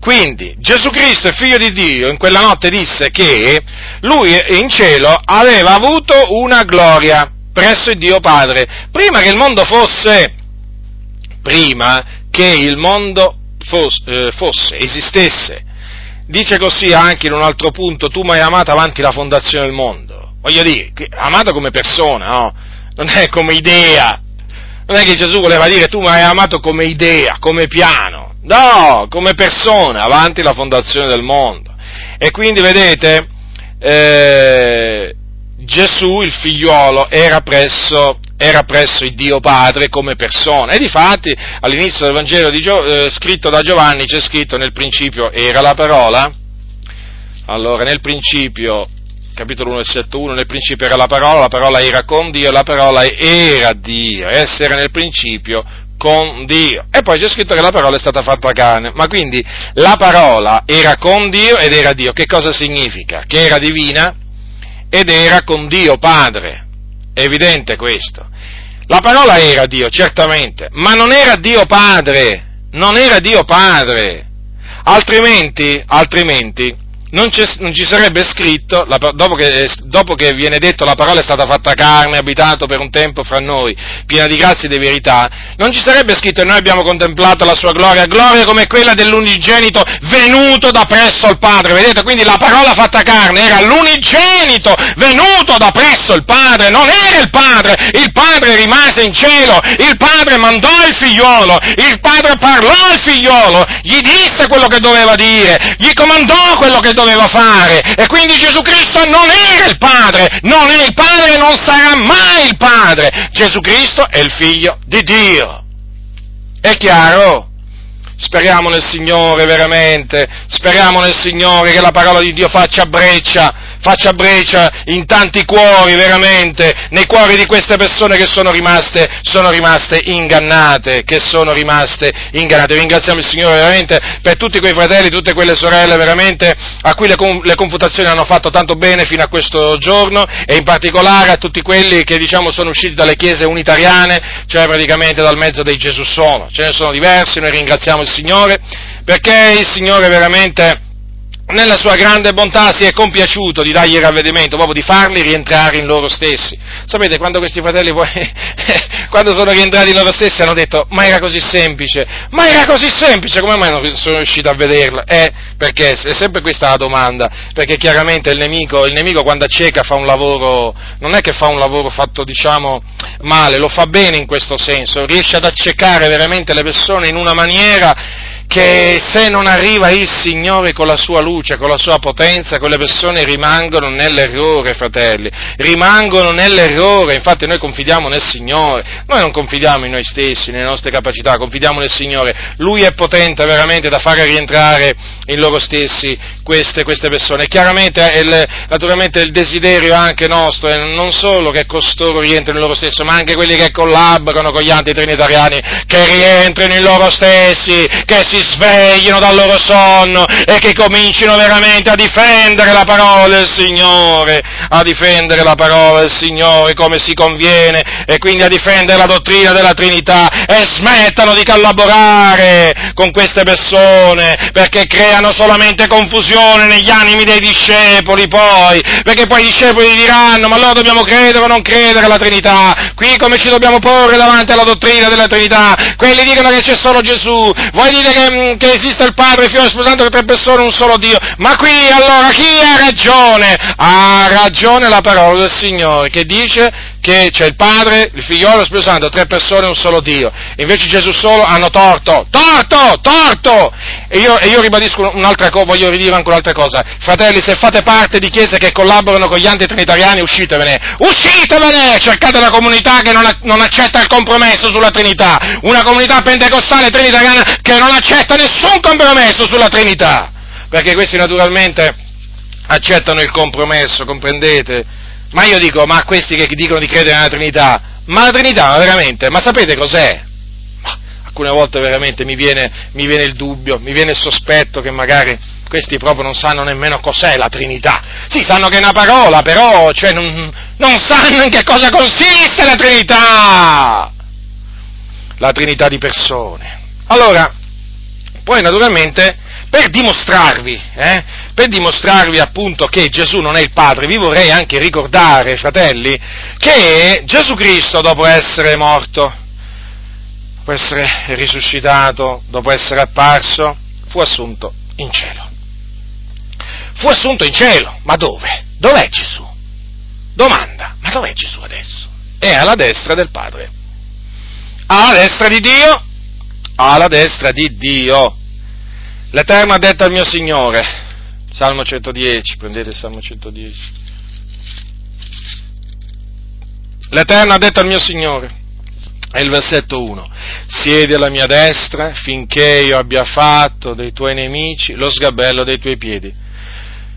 Quindi Gesù Cristo, il figlio di Dio, in quella notte disse che lui in cielo aveva avuto una gloria presso il Dio Padre, prima che il mondo fosse, prima che il mondo fosse, eh, fosse esistesse. Dice così anche in un altro punto, tu mi hai amato avanti la fondazione del mondo voglio dire, amato come persona, no? Non è come idea. Non è che Gesù voleva dire tu mi hai amato come idea, come piano. No, come persona, avanti la fondazione del mondo. E quindi vedete, eh, Gesù, il figliuolo, era presso, era presso, il Dio Padre come persona. E difatti all'inizio del Vangelo Gio, eh, scritto da Giovanni c'è scritto nel principio era la parola. Allora, nel principio capitolo 1, versetto 1, nel principio era la parola, la parola era con Dio, la parola era Dio, essa era nel principio con Dio. E poi c'è scritto che la parola è stata fatta carne, ma quindi la parola era con Dio ed era Dio. Che cosa significa? Che era divina ed era con Dio Padre. È evidente questo. La parola era Dio, certamente, ma non era Dio Padre, non era Dio Padre. Altrimenti, altrimenti, non, non, ci sarebbe scritto, la, dopo, che, dopo, che, viene detto la parola è stata fatta carne, abitato per un tempo fra noi, piena di grazia e di verità, non ci sarebbe scritto e noi abbiamo contemplato la sua gloria, gloria come quella dell'unigenito venuto da presso il Padre, vedete? Quindi la parola fatta carne era l'unigenito venuto da presso il Padre, non era il Padre, il Padre rimase in cielo, il Padre mandò il figliolo, il Padre parlò al figliolo, gli disse quello che doveva dire, gli comandò quello che doveva fare. E quindi Gesù Cristo non era il Padre, non è il Padre e non sarà mai il Padre. Gesù Cristo è il Figlio di Dio. È chiaro? Speriamo nel Signore veramente, speriamo nel Signore che la parola di Dio faccia breccia faccia breccia in tanti cuori, veramente, nei cuori di queste persone che sono rimaste, sono rimaste ingannate, che sono rimaste ingannate. Ringraziamo il Signore veramente per tutti quei fratelli, tutte quelle sorelle, veramente, a cui le, le confutazioni hanno fatto tanto bene fino a questo giorno, e in particolare a tutti quelli che, diciamo, sono usciti dalle chiese unitariane, cioè praticamente dal mezzo dei Gesù sono. Ce ne sono diversi, noi ringraziamo il Signore, perché il Signore veramente nella sua grande bontà si è compiaciuto di dargli il ravvedimento, proprio di farli rientrare in loro stessi. Sapete, quando questi fratelli poi, quando sono rientrati in loro stessi hanno detto, ma era così semplice, ma era così semplice, come mai non sono riuscito a vederlo? Eh, perché è sempre questa la domanda, perché chiaramente il nemico, il nemico quando acceca fa un lavoro, non è che fa un lavoro fatto, diciamo, male, lo fa bene in questo senso, riesce ad accecare veramente le persone in una maniera che se non arriva il Signore con la sua luce, con la sua potenza, quelle persone rimangono nell'errore, fratelli, rimangono nell'errore, infatti noi confidiamo nel Signore, noi non confidiamo in noi stessi, nelle nostre capacità, confidiamo nel Signore, Lui è potente veramente da fare rientrare in loro stessi queste, queste persone. Chiaramente, il, naturalmente il desiderio anche nostro è non solo che costoro rientrino in loro stessi, ma anche quelli che collaborano con gli antitrinitariani, che rientrino in loro stessi, che si sveglino dal loro sonno e che comincino veramente a difendere la parola del Signore, a difendere la parola del Signore come si conviene e quindi a difendere la dottrina della Trinità e smettano di collaborare con queste persone perché creano solamente confusione confusione negli animi dei discepoli poi, perché poi i discepoli diranno, ma allora dobbiamo credere o non credere alla Trinità? Qui come ci dobbiamo porre davanti alla dottrina della Trinità? Quelli dicono che c'è solo Gesù, voi dite che, mm, che esiste il Padre, il Figlio e Santo, che tre persone, un solo Dio, ma qui allora chi ha ragione? Ha ragione la parola del Signore che dice che c'è il Padre, il Figliolo e lo Spirito Santo, tre persone, un solo Dio. Invece Gesù solo hanno torto, torto, torto! E io, e io ribadisco un'altra cosa, voglio ridire anche un'altra cosa. Fratelli, se fate parte di chiese che collaborano con gli antitrinitariani, uscitevene! Uscitevene! Cercate una comunità che non, non accetta il compromesso sulla Trinità. Una comunità pentecostale trinitariana che non accetta nessun compromesso sulla Trinità. Perché questi naturalmente accettano il compromesso, comprendete? Ma io dico, ma questi che dicono di credere nella Trinità, ma la Trinità veramente, ma sapete cos'è? Ma alcune volte veramente mi viene, mi viene il dubbio, mi viene il sospetto che magari questi proprio non sanno nemmeno cos'è la Trinità. Sì, sanno che è una parola, però cioè, non, non sanno in che cosa consiste la Trinità. La Trinità di persone. Allora, poi naturalmente per dimostrarvi, eh, per dimostrarvi appunto che Gesù non è il Padre, vi vorrei anche ricordare, fratelli, che Gesù Cristo dopo essere morto, dopo essere risuscitato, dopo essere apparso, fu assunto in cielo. Fu assunto in cielo, ma dove? Dov'è Gesù? Domanda, ma dov'è Gesù adesso? È alla destra del Padre. Alla destra di Dio? Alla destra di Dio. L'Eterno ha detto al mio Signore, Salmo 110, prendete il Salmo 110. L'Eterno ha detto al mio Signore, è il versetto 1, siedi alla mia destra finché io abbia fatto dei tuoi nemici lo sgabello dei tuoi piedi.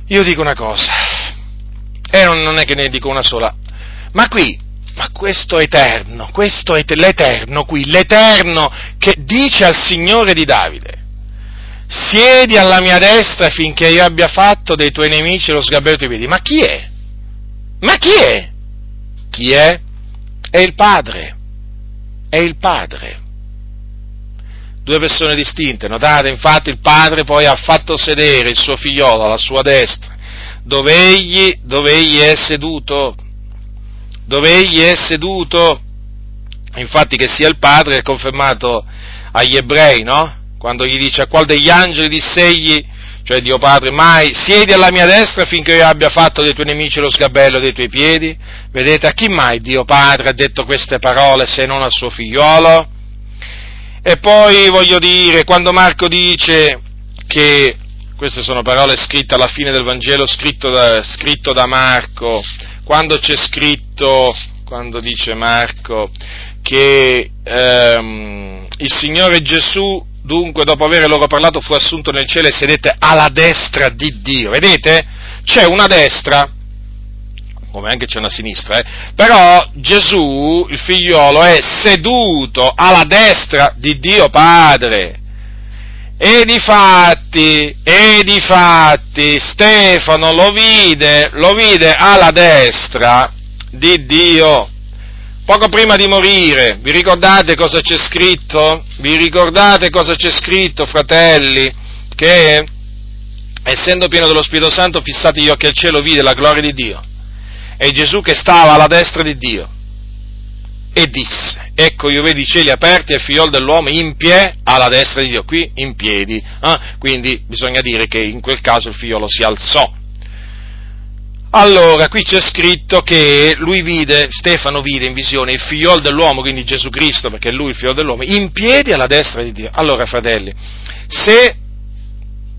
Io dico una cosa, e non è che ne dico una sola, ma qui, ma questo eterno, questo è l'eterno qui, l'eterno che dice al Signore di Davide, siedi alla mia destra finché io abbia fatto dei tuoi nemici lo sgabello dei tuoi piedi. Ma chi è? Ma chi è? Chi è? È il Padre. È il Padre. Due persone distinte, notate, infatti il Padre poi ha fatto sedere il suo figliolo alla sua destra, dove egli, dove egli è seduto, dove egli è seduto, infatti che sia il Padre è confermato agli ebrei, no? Quando gli dice a qual degli angeli disse egli, cioè Dio Padre, mai siedi alla mia destra finché io abbia fatto dei tuoi nemici lo sgabello dei tuoi piedi? Vedete, a chi mai Dio Padre ha detto queste parole se non al suo figliolo? E poi voglio dire, quando Marco dice che, queste sono parole scritte alla fine del Vangelo, scritto da, scritto da Marco, quando c'è scritto, quando dice Marco, che ehm, il Signore Gesù dunque dopo aver loro parlato fu assunto nel cielo e sedette alla destra di Dio. Vedete? C'è una destra, come anche c'è una sinistra, eh? però Gesù, il figliolo, è seduto alla destra di Dio Padre. E di fatti, e di fatti, Stefano lo vide, lo vide alla destra di Dio poco prima di morire, vi ricordate cosa c'è scritto? Vi ricordate cosa c'è scritto, fratelli? Che essendo pieno dello Spirito Santo, fissati gli occhi al cielo, vide la gloria di Dio e Gesù che stava alla destra di Dio e disse, ecco io vedo i cieli aperti e il figliol dell'uomo in piedi alla destra di Dio, qui in piedi, eh? quindi bisogna dire che in quel caso il figliolo si alzò. Allora, qui c'è scritto che lui vide, Stefano vide in visione il figliol dell'uomo, quindi Gesù Cristo, perché è lui il figlio dell'uomo, in piedi alla destra di Dio. Allora, fratelli, se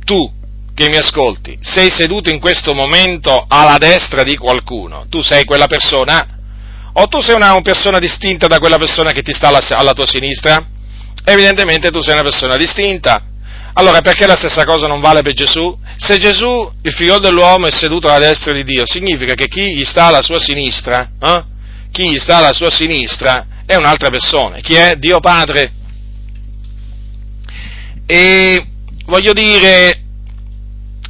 tu che mi ascolti, sei seduto in questo momento alla destra di qualcuno, tu sei quella persona? O tu sei una, una persona distinta da quella persona che ti sta alla, alla tua sinistra? Evidentemente tu sei una persona distinta. Allora perché la stessa cosa non vale per Gesù? Se Gesù, il figlio dell'uomo, è seduto alla destra di Dio, significa che chi gli sta alla sua sinistra, eh? chi gli sta alla sua sinistra è un'altra persona. Chi è? Dio Padre. E voglio dire,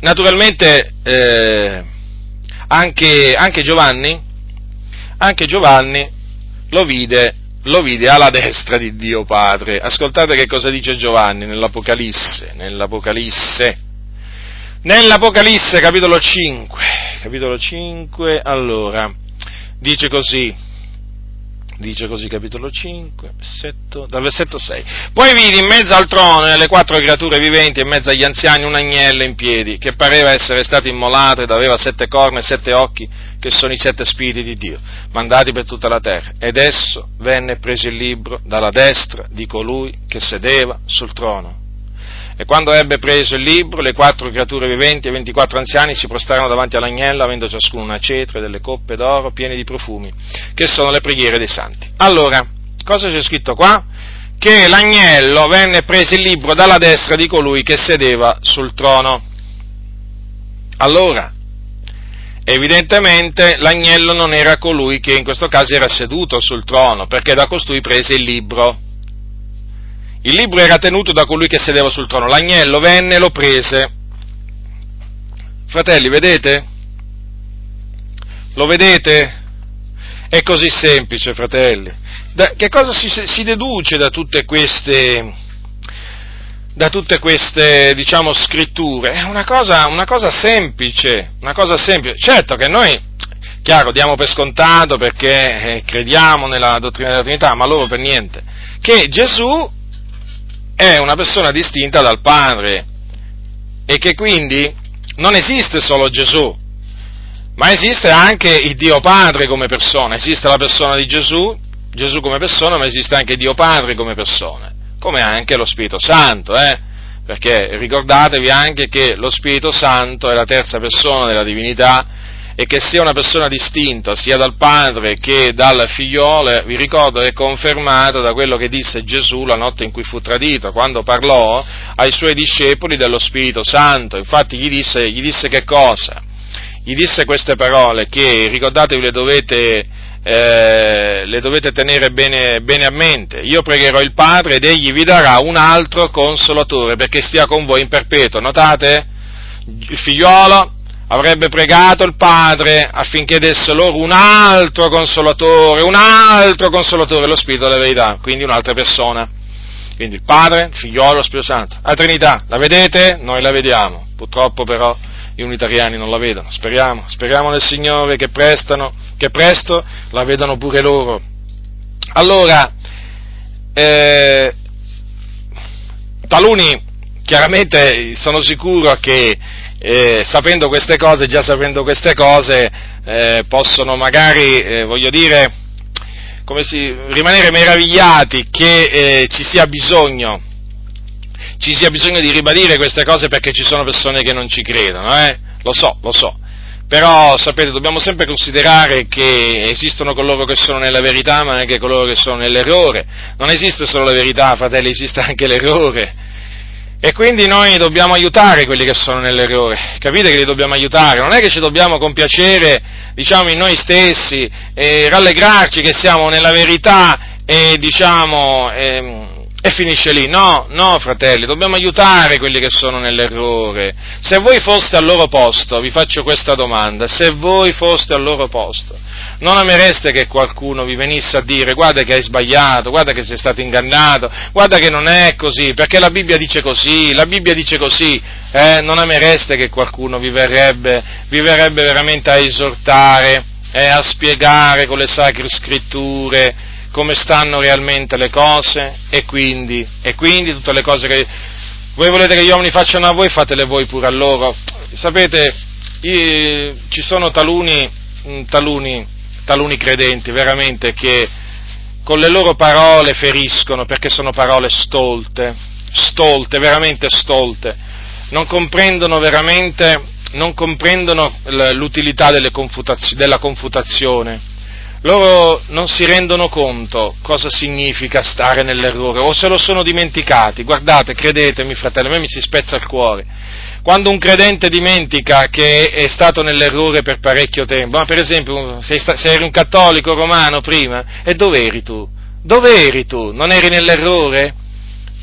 naturalmente eh, anche, anche Giovanni, anche Giovanni lo vide, lo vide, alla destra di Dio Padre. Ascoltate che cosa dice Giovanni nell'Apocalisse, nell'Apocalisse, nell'Apocalisse capitolo 5, capitolo 5, allora, dice così, dice così capitolo 5, versetto, dal versetto 6. Poi vidi in mezzo al trono e alle quattro creature viventi e in mezzo agli anziani un agnello in piedi, che pareva essere stato immolato ed aveva sette corna e sette occhi, che sono i sette spiriti di Dio, mandati per tutta la terra. Ed esso venne preso il libro dalla destra di colui che sedeva sul trono. E quando ebbe preso il libro, le quattro creature viventi e ventiquattro anziani si prostrarono davanti all'agnello, avendo ciascuno una cetra e delle coppe d'oro piene di profumi, che sono le preghiere dei santi. Allora, cosa c'è scritto qua? Che l'agnello venne preso il libro dalla destra di colui che sedeva sul trono. Allora, evidentemente l'agnello non era colui che in questo caso era seduto sul trono, perché da costui prese il libro. Il libro era tenuto da colui che sedeva sul trono, l'agnello venne e lo prese. Fratelli, vedete? Lo vedete? È così semplice, fratelli. Da, che cosa si, si, deduce da tutte queste, da tutte queste, diciamo, scritture? È una cosa, una cosa semplice, una cosa semplice. Certo che noi, chiaro, diamo per scontato perché eh, crediamo nella dottrina della Trinità, ma loro per niente. Che Gesù è una persona distinta dal Padre e che quindi non esiste solo Gesù, ma esiste anche il Dio Padre come persona, esiste la persona di Gesù, Gesù come persona, ma esiste anche Dio Padre come persona, come anche lo Spirito Santo, eh? perché ricordatevi anche che lo Spirito Santo è la terza persona della divinità e che sia una persona distinta sia dal padre che dal figliolo, vi ricordo è confermato da quello che disse Gesù la notte in cui fu tradito, quando parlò ai suoi discepoli dello Spirito Santo, infatti gli disse, gli disse che cosa? Gli disse queste parole che ricordatevi le dovete, eh, le dovete tenere bene, bene a mente. Io pregherò il Padre ed egli vi darà un altro consolatore perché stia con voi in perpetuo. Notate? Il figliolo avrebbe pregato il Padre affinché desse loro un altro consolatore, un altro consolatore, lo Spirito della verità, quindi un'altra persona. Quindi il Padre, il Figliolo, lo Spirito Santo. La Trinità, la vedete? Noi la vediamo. Purtroppo però i unitariani non la vedono. Speriamo, speriamo nel Signore che, prestano, che presto la vedano pure loro. Allora, eh, taluni chiaramente sono sicuro che eh, sapendo queste cose, già sapendo queste cose, eh, possono magari, eh, voglio dire, si, rimanere meravigliati che eh, ci sia bisogno, ci sia bisogno di ribadire queste cose perché ci sono persone che non ci credono, eh? lo so, lo so. Però sapete, dobbiamo sempre considerare che esistono coloro che sono nella verità, ma anche coloro che sono nell'errore. Non esiste solo la verità, fratelli, esiste anche l'errore. E quindi noi dobbiamo aiutare quelli che sono nell'errore, capite che li dobbiamo aiutare, non è che ci dobbiamo compiacere, diciamo, in noi stessi e rallegrarci che siamo nella verità e, diciamo, e, e finisce lì. No, no, fratelli, dobbiamo aiutare quelli che sono nell'errore. Se voi foste al loro posto, vi faccio questa domanda, se voi foste al loro posto, non amereste che qualcuno vi venisse a dire guarda che hai sbagliato, guarda che sei stato ingannato, guarda che non è così, perché la Bibbia dice così, la Bibbia dice così, eh? non amereste che qualcuno vi verrebbe, vi verrebbe veramente a esortare, eh, a spiegare con le sacre scritture, come stanno realmente le cose e quindi, e quindi tutte le cose che voi volete che gli uomini facciano a voi, fatele voi pure a loro. Sapete, io, ci sono taluni, mm, taluni, taluni credenti veramente che con le loro parole feriscono perché sono parole stolte, stolte, veramente stolte. Non comprendono veramente, non comprendono l'utilità confutaz- della confutazione loro non si rendono conto cosa significa stare nell'errore o se lo sono dimenticati. Guardate, credetemi fratello, a me mi si spezza il cuore. Quando un credente dimentica che è stato nell'errore per parecchio tempo, ma per esempio se eri un cattolico romano prima, e dove eri tu? Dove eri tu? Non eri nell'errore?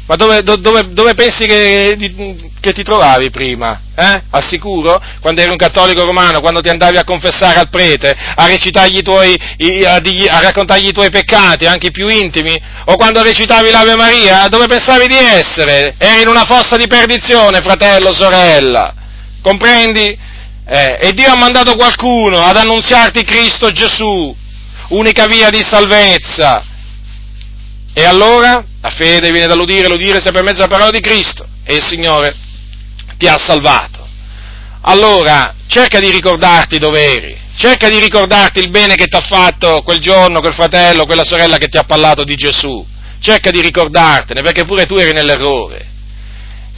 Ma dove, dove, dove pensi che, che, ti trovavi prima? Eh? Al? Quando eri un cattolico romano, quando ti andavi a confessare al prete, a i tuoi, a, a raccontargli i tuoi peccati, anche i più intimi? O quando recitavi l'Ave Maria? Dove pensavi di essere? Eri in una fossa di perdizione, fratello, sorella. Comprendi? Eh, e Dio ha mandato qualcuno ad annunziarti Cristo Gesù, unica via di salvezza. E allora? La fede viene dall'udire, l'udire sia per mezzo della parola di Cristo e il Signore ti ha salvato. Allora, cerca di ricordarti dove eri, cerca di ricordarti il bene che ti ha fatto quel giorno, quel fratello, quella sorella che ti ha parlato di Gesù. Cerca di ricordartene, perché pure tu eri nell'errore.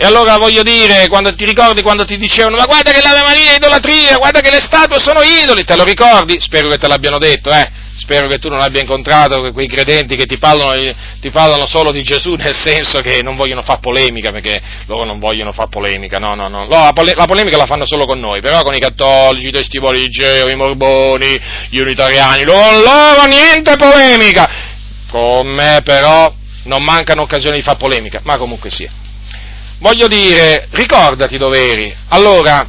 E allora voglio dire, quando ti ricordi quando ti dicevano, ma guarda che l'Ave Maria è idolatria, guarda che le statue sono idoli, te lo ricordi? Spero che te l'abbiano detto, eh? spero che tu non abbia incontrato quei credenti che ti parlano, ti parlano, solo di Gesù nel senso che non vogliono fare polemica, perché loro non vogliono fare polemica, no, no, no, la, pole, la, polemica la fanno solo con noi, però con i cattolici, i testimoni di Geo, i morboni, gli unitariani, loro, loro niente polemica, con me però non mancano occasioni di fare polemica, ma comunque sia. Voglio dire, ricordati dove eri, allora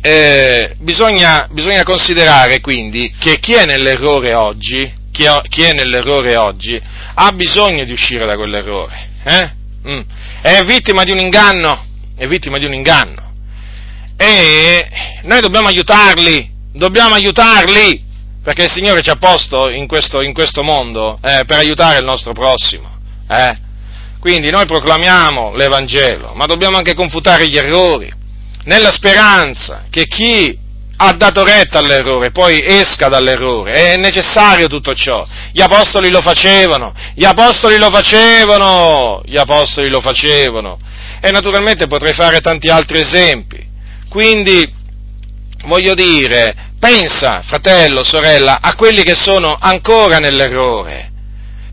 eh, bisogna, bisogna, considerare quindi che chi è nell'errore oggi, chi, chi è nell'errore oggi ha bisogno di uscire da quell'errore. Eh? Mm. È vittima di un inganno, è vittima di un inganno. E noi dobbiamo aiutarli, dobbiamo aiutarli, perché il Signore ci ha posto in questo, in questo mondo eh, per aiutare il nostro prossimo. Eh? Quindi noi proclamiamo l'Evangelo, ma dobbiamo anche confutare gli errori nella speranza che chi ha dato retta all'errore poi esca dall'errore. È necessario tutto ciò. Gli apostoli lo facevano, gli apostoli lo facevano, gli apostoli lo facevano. E naturalmente potrei fare tanti altri esempi. Quindi, voglio dire, pensa, fratello, sorella, a quelli che sono ancora nell'errore.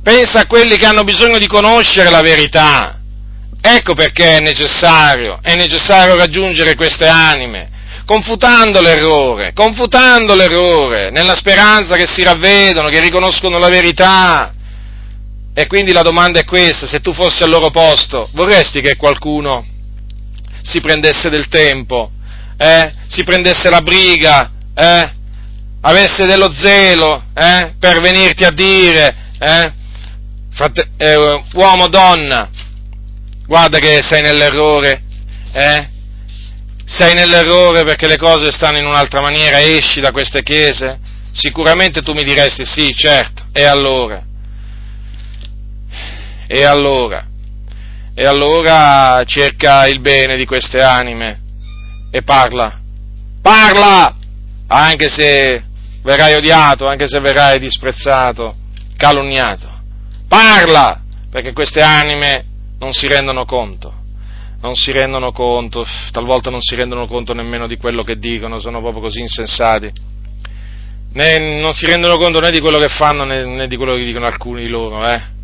Pensa a quelli che hanno bisogno di conoscere la verità. Ecco perché è necessario, è necessario raggiungere queste anime, confutando l'errore, confutando l'errore, nella speranza che si ravvedono, che riconoscono la verità. E quindi la domanda è questa, se tu fossi al loro posto, vorresti che qualcuno si prendesse del tempo, eh? si prendesse la briga, eh? avesse dello zelo eh? per venirti a dire, eh? Frate- eh, uomo, donna, guarda che sei nell'errore, eh? Sei nell'errore perché le cose stanno in un'altra maniera, esci da queste chiese? Sicuramente tu mi diresti sì, certo, e allora? E allora? E allora cerca il bene di queste anime e parla, parla, anche se verrai odiato, anche se verrai disprezzato, calunniato, parla, perché queste anime non si rendono conto, non si rendono conto, talvolta non si rendono conto nemmeno di quello che dicono, sono proprio così insensati, né, non si rendono conto né di quello che fanno né, né di quello che dicono alcuni di loro, eh?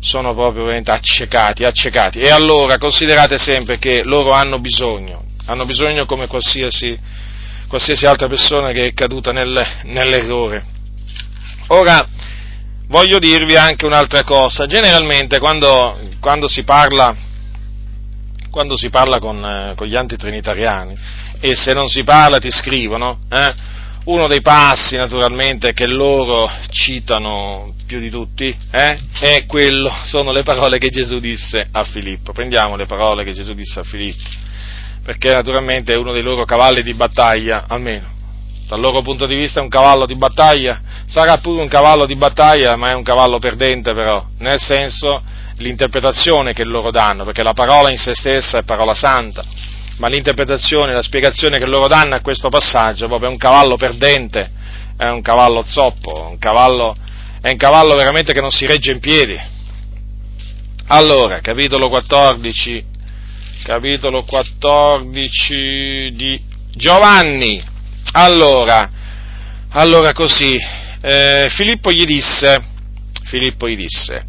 sono proprio veramente accecati, accecati. E allora considerate sempre che loro hanno bisogno, hanno bisogno come qualsiasi, qualsiasi altra persona che è caduta nel, nell'errore. Ora, voglio dirvi anche un'altra cosa. Generalmente quando, quando si parla, quando si parla con, eh, con, gli antitrinitariani, e se non si parla ti scrivono, eh, uno dei passi naturalmente che loro citano più di tutti eh, è quello, sono le parole che Gesù disse a Filippo. Prendiamo le parole che Gesù disse a Filippo, perché naturalmente è uno dei loro cavalli di battaglia, almeno dal loro punto di vista è un cavallo di battaglia, sarà pure un cavallo di battaglia, ma è un cavallo perdente però, nel senso l'interpretazione che loro danno, perché la parola in se stessa è parola santa, ma l'interpretazione, la spiegazione che loro danno a questo passaggio è proprio un cavallo perdente, è un cavallo zoppo, un cavallo, è un cavallo veramente che non si regge in piedi. Allora, capitolo 14, capitolo 14 di Giovanni, allora, allora così, eh, Filippo gli disse, Filippo gli disse,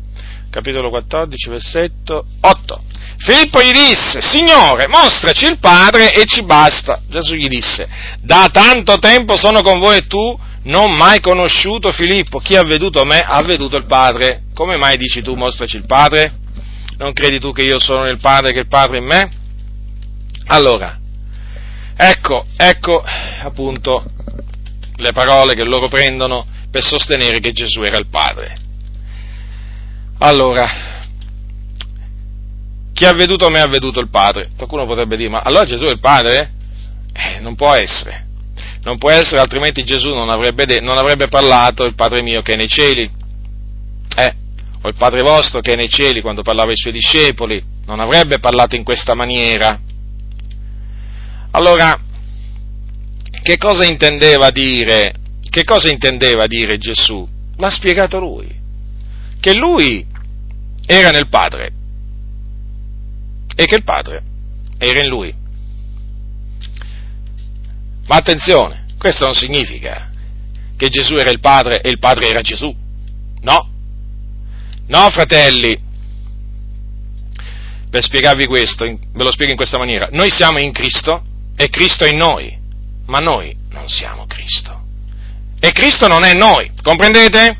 capitolo 14, versetto 8. Filippo gli disse, Signore, mostraci il Padre e ci basta. Gesù gli disse, da tanto tempo sono con voi e tu non mai conosciuto Filippo. Chi ha veduto me ha veduto il Padre. Come mai dici tu, mostraci il Padre? Non credi tu che io sono nel Padre e che il Padre in me? Allora, Ecco, ecco appunto le parole che loro prendono per sostenere che Gesù era il Padre. Allora, chi ha veduto me ha veduto il Padre. Qualcuno potrebbe dire, ma allora Gesù è il Padre? Eh, non può essere. Non può essere, altrimenti Gesù non avrebbe, de- non avrebbe parlato il Padre mio che è nei cieli. Eh, o il Padre vostro che è nei cieli quando parlava ai suoi discepoli. Non avrebbe parlato in questa maniera. Allora, che cosa intendeva dire? Che cosa intendeva dire Gesù? L'ha spiegato lui. Che lui era nel Padre e che il Padre era in lui. Ma attenzione, questo non significa che Gesù era il Padre e il Padre era Gesù. No. No, fratelli. Per spiegarvi questo, ve lo spiego in questa maniera. Noi siamo in Cristo è Cristo in noi, ma noi non siamo Cristo. E Cristo non è noi, comprendete?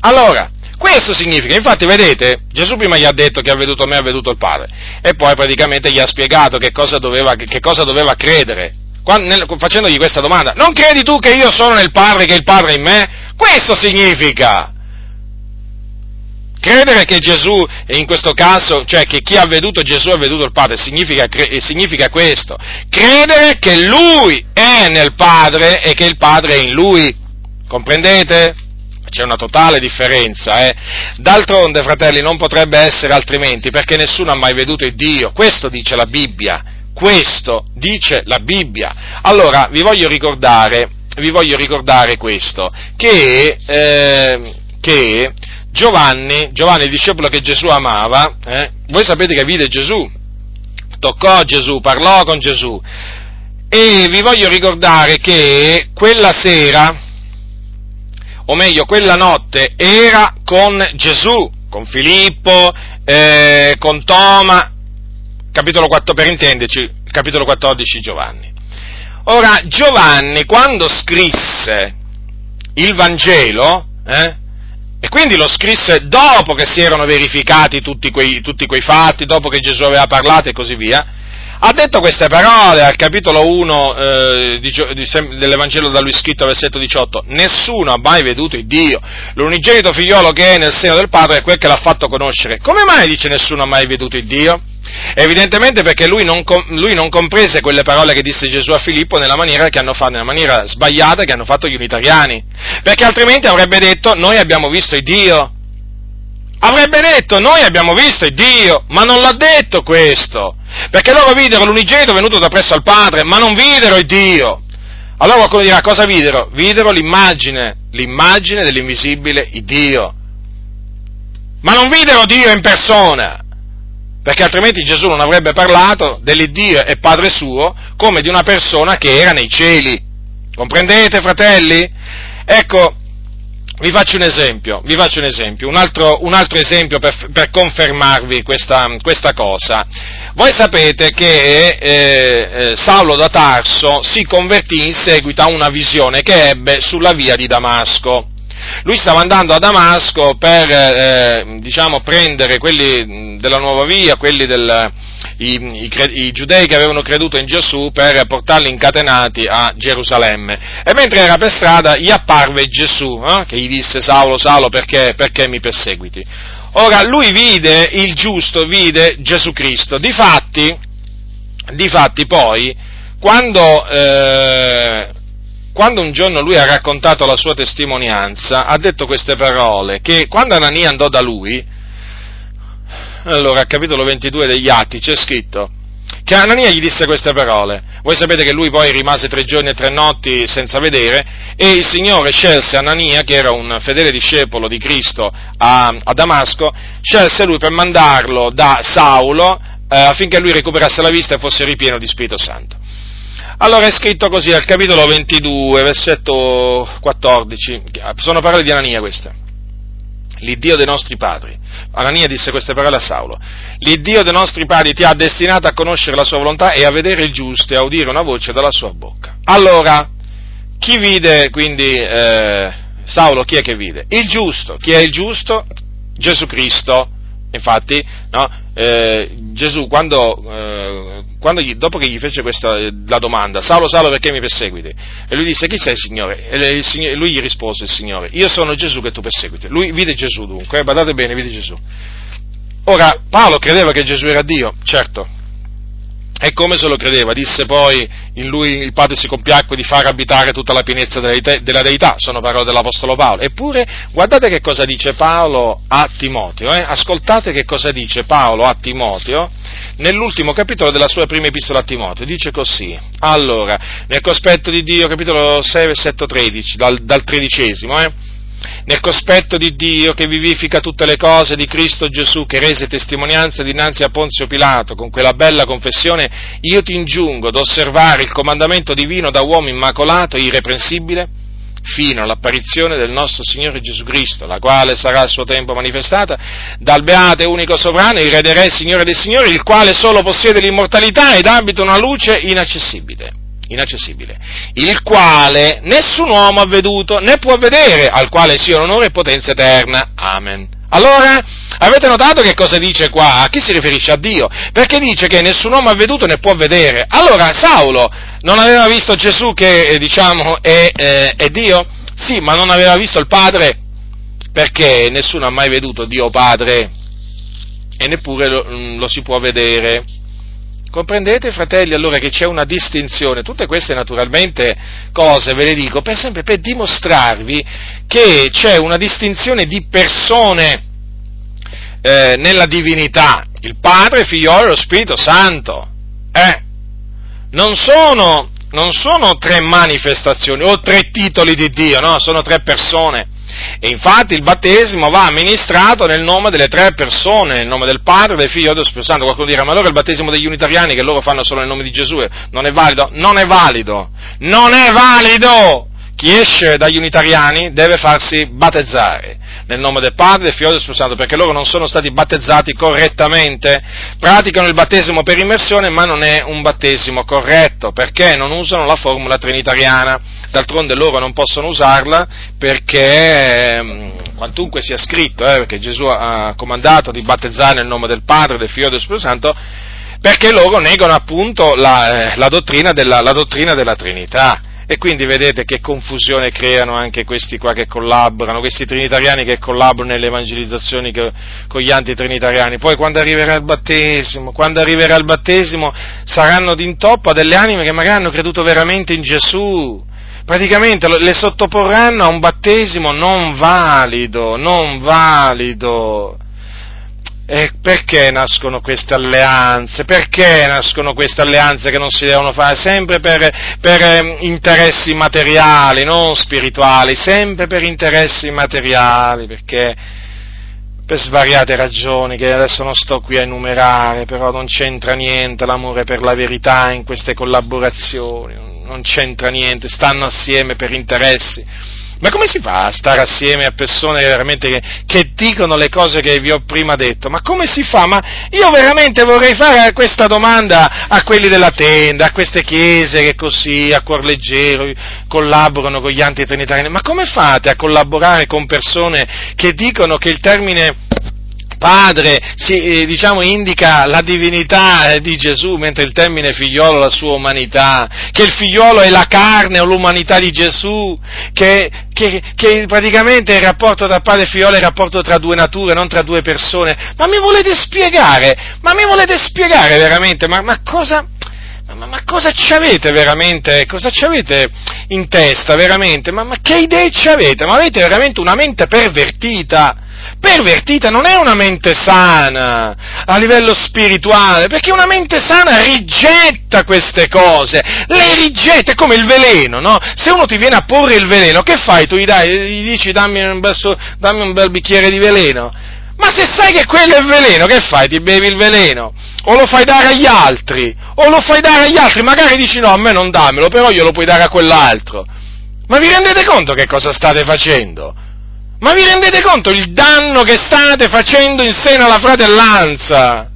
Allora, questo significa, infatti vedete, Gesù prima gli ha detto che ha veduto me, ha veduto il Padre, e poi praticamente gli ha spiegato che cosa doveva, che cosa doveva credere, quando, nel, facendogli questa domanda. Non credi tu che io sono nel Padre, che il Padre è in me? Questo significa. Credere che Gesù, in questo caso, cioè che chi ha veduto Gesù ha veduto il Padre, significa, significa, questo. Credere che Lui è nel Padre e che il Padre è in Lui. Comprendete? C'è una totale differenza, eh? D'altronde, fratelli, non potrebbe essere altrimenti, perché nessuno ha mai veduto il Dio. Questo dice la Bibbia. Questo dice la Bibbia. Allora, vi voglio ricordare, vi voglio ricordare questo, che, eh, che Giovanni, Giovanni il discepolo che Gesù amava, eh, voi sapete che vide Gesù, toccò Gesù, parlò con Gesù e vi voglio ricordare che quella sera, o meglio quella notte, era con Gesù, con Filippo, eh, con Toma, capitolo 4 per intenderci, capitolo 14 Giovanni. Ora, Giovanni quando scrisse il Vangelo, eh, e quindi lo scrisse dopo che si erano verificati tutti quei, tutti quei fatti, dopo che Gesù aveva parlato e così via. Ha detto queste parole al capitolo 1 eh, di, di, dell'Evangelo da lui scritto, versetto 18. Nessuno ha mai veduto il Dio. L'unigenito figliolo che è nel seno del Padre è quel che l'ha fatto conoscere. Come mai dice nessuno ha mai veduto il Dio? Evidentemente perché lui non, lui non, comprese quelle parole che disse Gesù a Filippo nella maniera, fatto, nella maniera sbagliata che hanno fatto gli unitariani. Perché altrimenti avrebbe detto noi abbiamo visto il Dio. Avrebbe detto noi abbiamo visto il Dio, ma non l'ha detto questo. Perché loro videro l'unigenito venuto da presso al Padre, ma non videro il Dio. Allora qualcuno dirà cosa videro? Videro l'immagine, l'immagine dell'invisibile il Dio. Ma non videro Dio in persona perché altrimenti Gesù non avrebbe parlato dell'Iddio e Padre suo come di una persona che era nei cieli. Comprendete, fratelli? Ecco, vi faccio un esempio, vi faccio un, esempio un, altro, un altro, esempio per, per confermarvi questa, questa, cosa. Voi sapete che eh, eh, Saulo da Tarso si convertì in seguito a una visione che ebbe sulla via di Damasco. Lui stava andando a Damasco per, eh, diciamo, prendere quelli della nuova via, quelli del, i, i, i, giudei che avevano creduto in Gesù per portarli incatenati a Gerusalemme. E mentre era per strada gli apparve Gesù, eh, che gli disse Saulo, Saulo, perché, perché mi perseguiti? Ora, lui vide il giusto, vide Gesù Cristo. Difatti, difatti poi, quando, eh, quando un giorno lui ha raccontato la sua testimonianza, ha detto queste parole, che quando Anania andò da lui, allora, al capitolo 22 degli Atti c'è scritto che Anania gli disse queste parole. Voi sapete che lui poi rimase tre giorni e tre notti senza vedere e il Signore scelse Anania, che era un fedele discepolo di Cristo a, a Damasco, scelse lui per mandarlo da Saulo eh, affinché lui recuperasse la vista e fosse ripieno di Spirito Santo. Allora è scritto così al capitolo 22, versetto 14, sono parole di Anania queste l'Iddio dei nostri padri. Anania disse queste parole a Saulo. L'Iddio dei nostri padri ti ha destinato a conoscere la sua volontà e a vedere il giusto e a udire una voce dalla sua bocca. Allora, chi vide quindi eh, Saulo? Chi è che vide? Il giusto. Chi è il giusto? Gesù Cristo. Infatti, no, eh, Gesù quando, eh, quando gli, dopo che gli fece questa, la domanda, Saulo, Saulo perché mi perseguiti? E lui disse, chi sei Signore? E il Signore, lui gli rispose il Signore, io sono Gesù che tu perseguiti. Lui vide Gesù dunque, eh, badate bene, vide Gesù. Ora, Paolo credeva che Gesù era Dio, certo, e come se lo credeva, disse poi in lui il Padre si compiacque di far abitare tutta la pienezza della deità, sono parole dell'Apostolo Paolo. Eppure guardate che cosa dice Paolo a Timoteo, eh? ascoltate che cosa dice Paolo a Timoteo nell'ultimo capitolo della sua prima epistola a Timoteo, dice così, allora, nel cospetto di Dio, capitolo 6, versetto 13, dal, dal tredicesimo, eh? Nel cospetto di Dio che vivifica tutte le cose di Cristo Gesù, che rese testimonianza dinanzi a Ponzio Pilato con quella bella confessione, io ti ingiungo ad osservare il comandamento divino da uomo immacolato e irreprensibile fino all'apparizione del nostro Signore Gesù Cristo, la quale sarà a suo tempo manifestata dal beato e unico sovrano, il Re dei Re, Signore dei Signori, il quale solo possiede l'immortalità ed abita una luce inaccessibile inaccessibile, il quale nessun uomo ha veduto né può vedere, al quale sia onore e potenza eterna. Amen. Allora, avete notato che cosa dice qua? A chi si riferisce? A Dio, perché dice che nessun uomo ha veduto né può vedere. Allora, Saulo non aveva visto Gesù che, eh, diciamo, è, è, è Dio? Sì, ma non aveva visto il Padre? Perché nessuno ha mai veduto Dio Padre e neppure lo, mm, lo si può vedere. Comprendete, fratelli, allora che c'è una distinzione? Tutte queste naturalmente cose ve le dico per sempre per dimostrarvi che c'è una distinzione di persone eh, nella divinità. Il Padre, Figlio e lo Spirito Santo. Eh? Non sono, non sono tre manifestazioni o tre titoli di Dio, no? Sono tre persone. E infatti il battesimo va amministrato nel nome delle tre persone, nel nome del Padre, del Figlio e dello Spirito Santo. Qualcuno dirà, ma allora il battesimo degli unitariani che loro fanno solo nel nome di Gesù non è valido? Non è valido! Non è valido! Chi esce dagli unitariani deve farsi battezzare. Nel nome del Padre, del Figlio e del Spirito Santo, perché loro non sono stati battezzati correttamente, praticano il battesimo per immersione, ma non è un battesimo corretto, perché non usano la formula trinitariana, d'altronde loro non possono usarla perché, ehm, quantunque sia scritto, eh, perché Gesù ha comandato di battezzare nel nome del Padre, del Figlio e del Spirito Santo, perché loro negano appunto la, eh, la, dottrina, della, la dottrina della Trinità. E quindi vedete che confusione creano anche questi qua che collaborano, questi trinitariani che collaborano nelle evangelizzazioni che, con gli antitrinitariani. Poi quando arriverà il battesimo, quando arriverà il battesimo saranno d'intoppo delle anime che magari hanno creduto veramente in Gesù. Praticamente le sottoporranno a un battesimo non valido, non valido. E perché nascono queste alleanze? Perché nascono queste alleanze che non si devono fare? Sempre per, per eh, interessi materiali, non spirituali, sempre per interessi materiali, perché per svariate ragioni che adesso non sto qui a enumerare, però non c'entra niente l'amore per la verità in queste collaborazioni, non c'entra niente, stanno assieme per interessi Ma come si fa a stare assieme a persone veramente che, che, dicono le cose che vi ho prima detto? Ma come si fa? Ma io veramente vorrei fare questa domanda a quelli della tenda, a queste chiese che così, a cuor leggero, collaborano con gli antitrinitariani. Ma come fate a collaborare con persone che dicono che il termine padre si, eh, diciamo, indica la divinità eh, di Gesù, mentre il termine figliolo la sua umanità, che il figliolo è la carne o l'umanità di Gesù, che, che, che praticamente il rapporto tra padre e figliolo è il rapporto tra due nature, non tra due persone. Ma mi volete spiegare? Ma mi volete spiegare veramente? Ma, ma cosa... Ma, ma, cosa ci avete veramente? Cosa ci avete in testa veramente? Ma, ma che idee ci avete? Ma avete veramente una mente pervertita? Pervertita non è una mente sana a livello spirituale, perché una mente sana rigetta queste cose, le rigetta, è come il veleno, no? Se uno ti viene a porre il veleno, che fai? Tu gli, dai, gli dici dammi un, bel, dammi un bel bicchiere di veleno? Ma se sai che quello è veleno, che fai? Ti bevi il veleno? O lo fai dare agli altri? O lo fai dare agli altri? Magari dici no, a me non dammelo, però glielo puoi dare a quell'altro. Ma vi rendete conto che cosa state facendo? Ma vi rendete conto il danno che state facendo in seno alla fratellanza?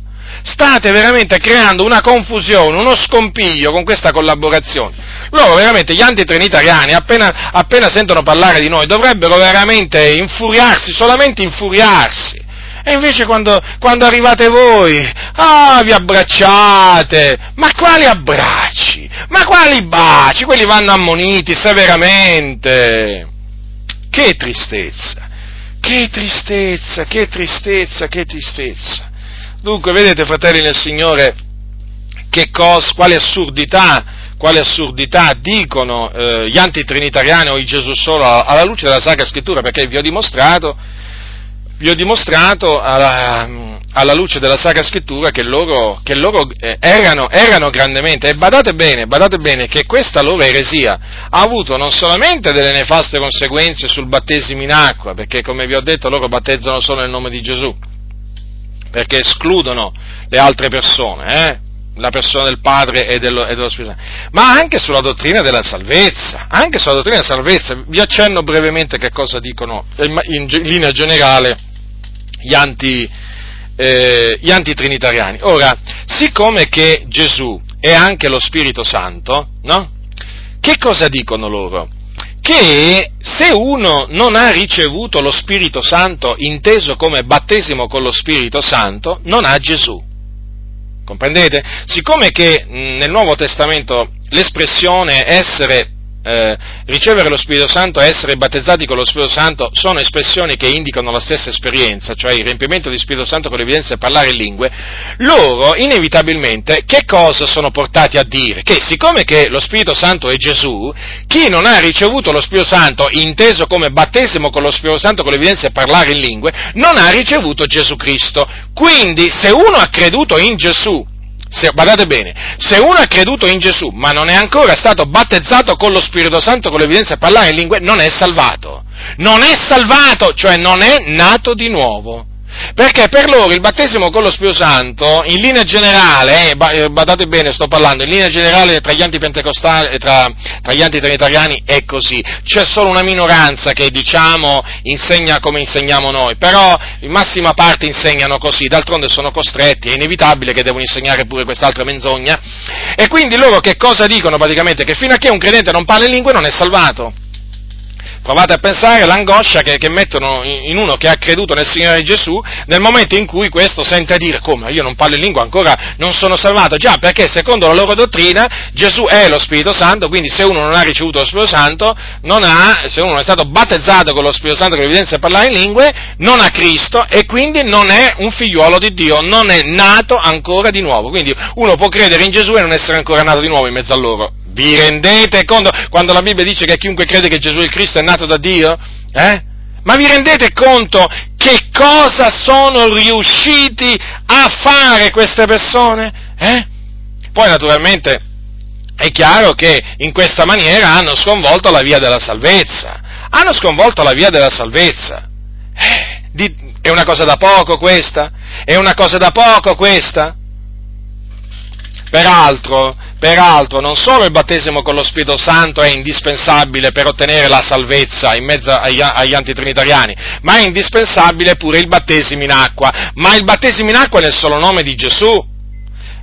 State veramente creando una confusione, uno scompiglio con questa collaborazione. Loro veramente, gli antitrinitariani, appena, appena sentono parlare di noi, dovrebbero veramente infuriarsi, solamente infuriarsi. E invece quando, quando, arrivate voi, ah, vi abbracciate, ma quali abbracci? Ma quali baci? Quelli vanno ammoniti severamente. Che tristezza, che tristezza, che tristezza, che tristezza. Dunque, vedete, fratelli nel Signore, che cosa, quale assurdità, quale assurdità dicono eh, gli antitrinitariani o i Gesù solo alla luce della Sacra Scrittura, perché vi ho dimostrato, vi ho dimostrato alla, alla luce della Sacra Scrittura che loro, che loro eh, erano, erano, grandemente, e badate bene, badate bene che questa loro eresia ha avuto non solamente delle nefaste conseguenze sul battesimo in acqua, perché come vi ho detto loro battezzano solo nel nome di Gesù, perché escludono le altre persone, eh? la persona del Padre e dello, e dello Spirito Santo, ma anche sulla dottrina della salvezza, anche sulla dottrina della salvezza, vi accenno brevemente che cosa dicono in, in linea generale gli anti eh, gli antitrinitariani. Ora, siccome che Gesù è anche lo Spirito Santo, no? Che cosa dicono loro? Che se uno non ha ricevuto lo Spirito Santo inteso come battesimo con lo Spirito Santo, non ha Gesù. Comprendete? Siccome che nel Nuovo Testamento l'espressione essere eh, ricevere lo Spirito Santo e essere battezzati con lo Spirito Santo sono espressioni che indicano la stessa esperienza, cioè il riempimento di Spirito Santo con l'evidenza di parlare in lingue, loro inevitabilmente che cosa sono portati a dire? Che siccome che lo Spirito Santo è Gesù, chi non ha ricevuto lo Spirito Santo, inteso come battesimo con lo Spirito Santo con l'evidenza di parlare in lingue, non ha ricevuto Gesù Cristo. Quindi se uno ha creduto in Gesù, se, badate bene, se uno ha creduto in Gesù ma non è ancora stato battezzato con lo Spirito Santo, con l'evidenza di parlare in lingue, non è salvato. Non è salvato, cioè non è nato di nuovo. Perché per loro il battesimo con lo Spirito Santo, in linea generale, eh, eh, badate bene, sto parlando, in linea generale tra gli antipentecostali tra, tra gli antitrinitariani è così. C'è solo una minoranza che, diciamo, insegna come insegniamo noi, però in massima parte insegnano così, d'altronde sono costretti, è inevitabile che devono insegnare pure quest'altra menzogna. E quindi loro che cosa dicono praticamente? Che fino a che un credente non parla in lingue non è salvato. Provate a pensare all'angoscia che, che, mettono in uno che ha creduto nel Signore Gesù nel momento in cui questo sente dire come io non parlo in lingua ancora non sono salvato. Già, perché secondo la loro dottrina Gesù è lo Spirito Santo, quindi se uno non ha ricevuto lo Spirito Santo, ha, se uno non è stato battezzato con lo Spirito Santo con l'evidenza parlare in lingue, non ha Cristo e quindi non è un figliuolo di Dio, non è nato ancora di nuovo. Quindi uno può credere in Gesù e non essere ancora nato di nuovo in mezzo a loro. Vi rendete conto quando la Bibbia dice che chiunque crede che Gesù il Cristo è nato da Dio? Eh? Ma vi rendete conto che cosa sono riusciti a fare queste persone? Eh? Poi naturalmente è chiaro che in questa maniera hanno sconvolto la via della salvezza. Hanno sconvolto la via della salvezza. Eh, di, è una cosa da poco questa? È una cosa da poco questa? Peraltro, peraltro, non solo il battesimo con lo Spirito Santo è indispensabile per ottenere la salvezza in mezzo agli, agli antitrinitariani, ma è indispensabile pure il battesimo in acqua. Ma il battesimo in acqua nel solo nome di Gesù.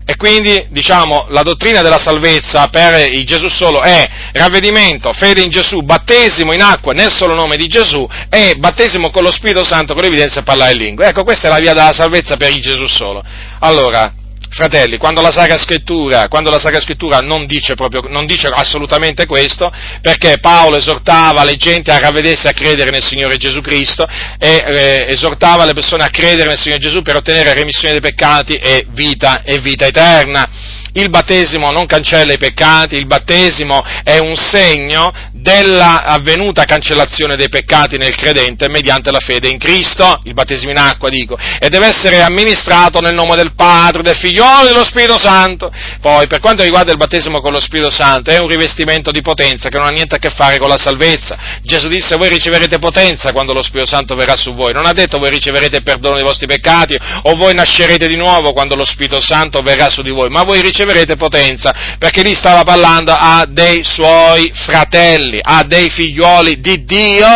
E quindi, diciamo, la dottrina della salvezza per Gesù solo è ravvedimento, fede in Gesù, battesimo in acqua nel solo nome di Gesù e battesimo con lo Spirito Santo con l'evidenza e parlare in lingua. Ecco, questa è la via della salvezza per Gesù solo. Allora, fratelli, quando la Sacra Scrittura, la Sacra Scrittura non, dice proprio, non dice assolutamente questo, perché Paolo esortava le gente a ravvedersi a credere nel Signore Gesù Cristo e eh, esortava le persone a credere nel Signore Gesù per ottenere remissione dei peccati e vita, e vita eterna. Il battesimo non cancella i peccati, il battesimo è un segno della avvenuta cancellazione dei peccati nel credente mediante la fede in Cristo, il battesimo in acqua dico, e deve essere amministrato nel nome del Padre, del Figliolo e dello Spirito Santo. Poi, per quanto riguarda il battesimo con lo Spirito Santo, è un rivestimento di potenza che non ha niente a che fare con la salvezza. Gesù disse voi riceverete potenza quando lo Spirito Santo verrà su voi, non ha detto voi riceverete perdono dei vostri peccati o voi nascerete di nuovo quando lo Spirito Santo verrà su di voi, ma voi riceverete potenza, perché lì stava parlando a dei suoi fratelli, a dei figlioli di Dio,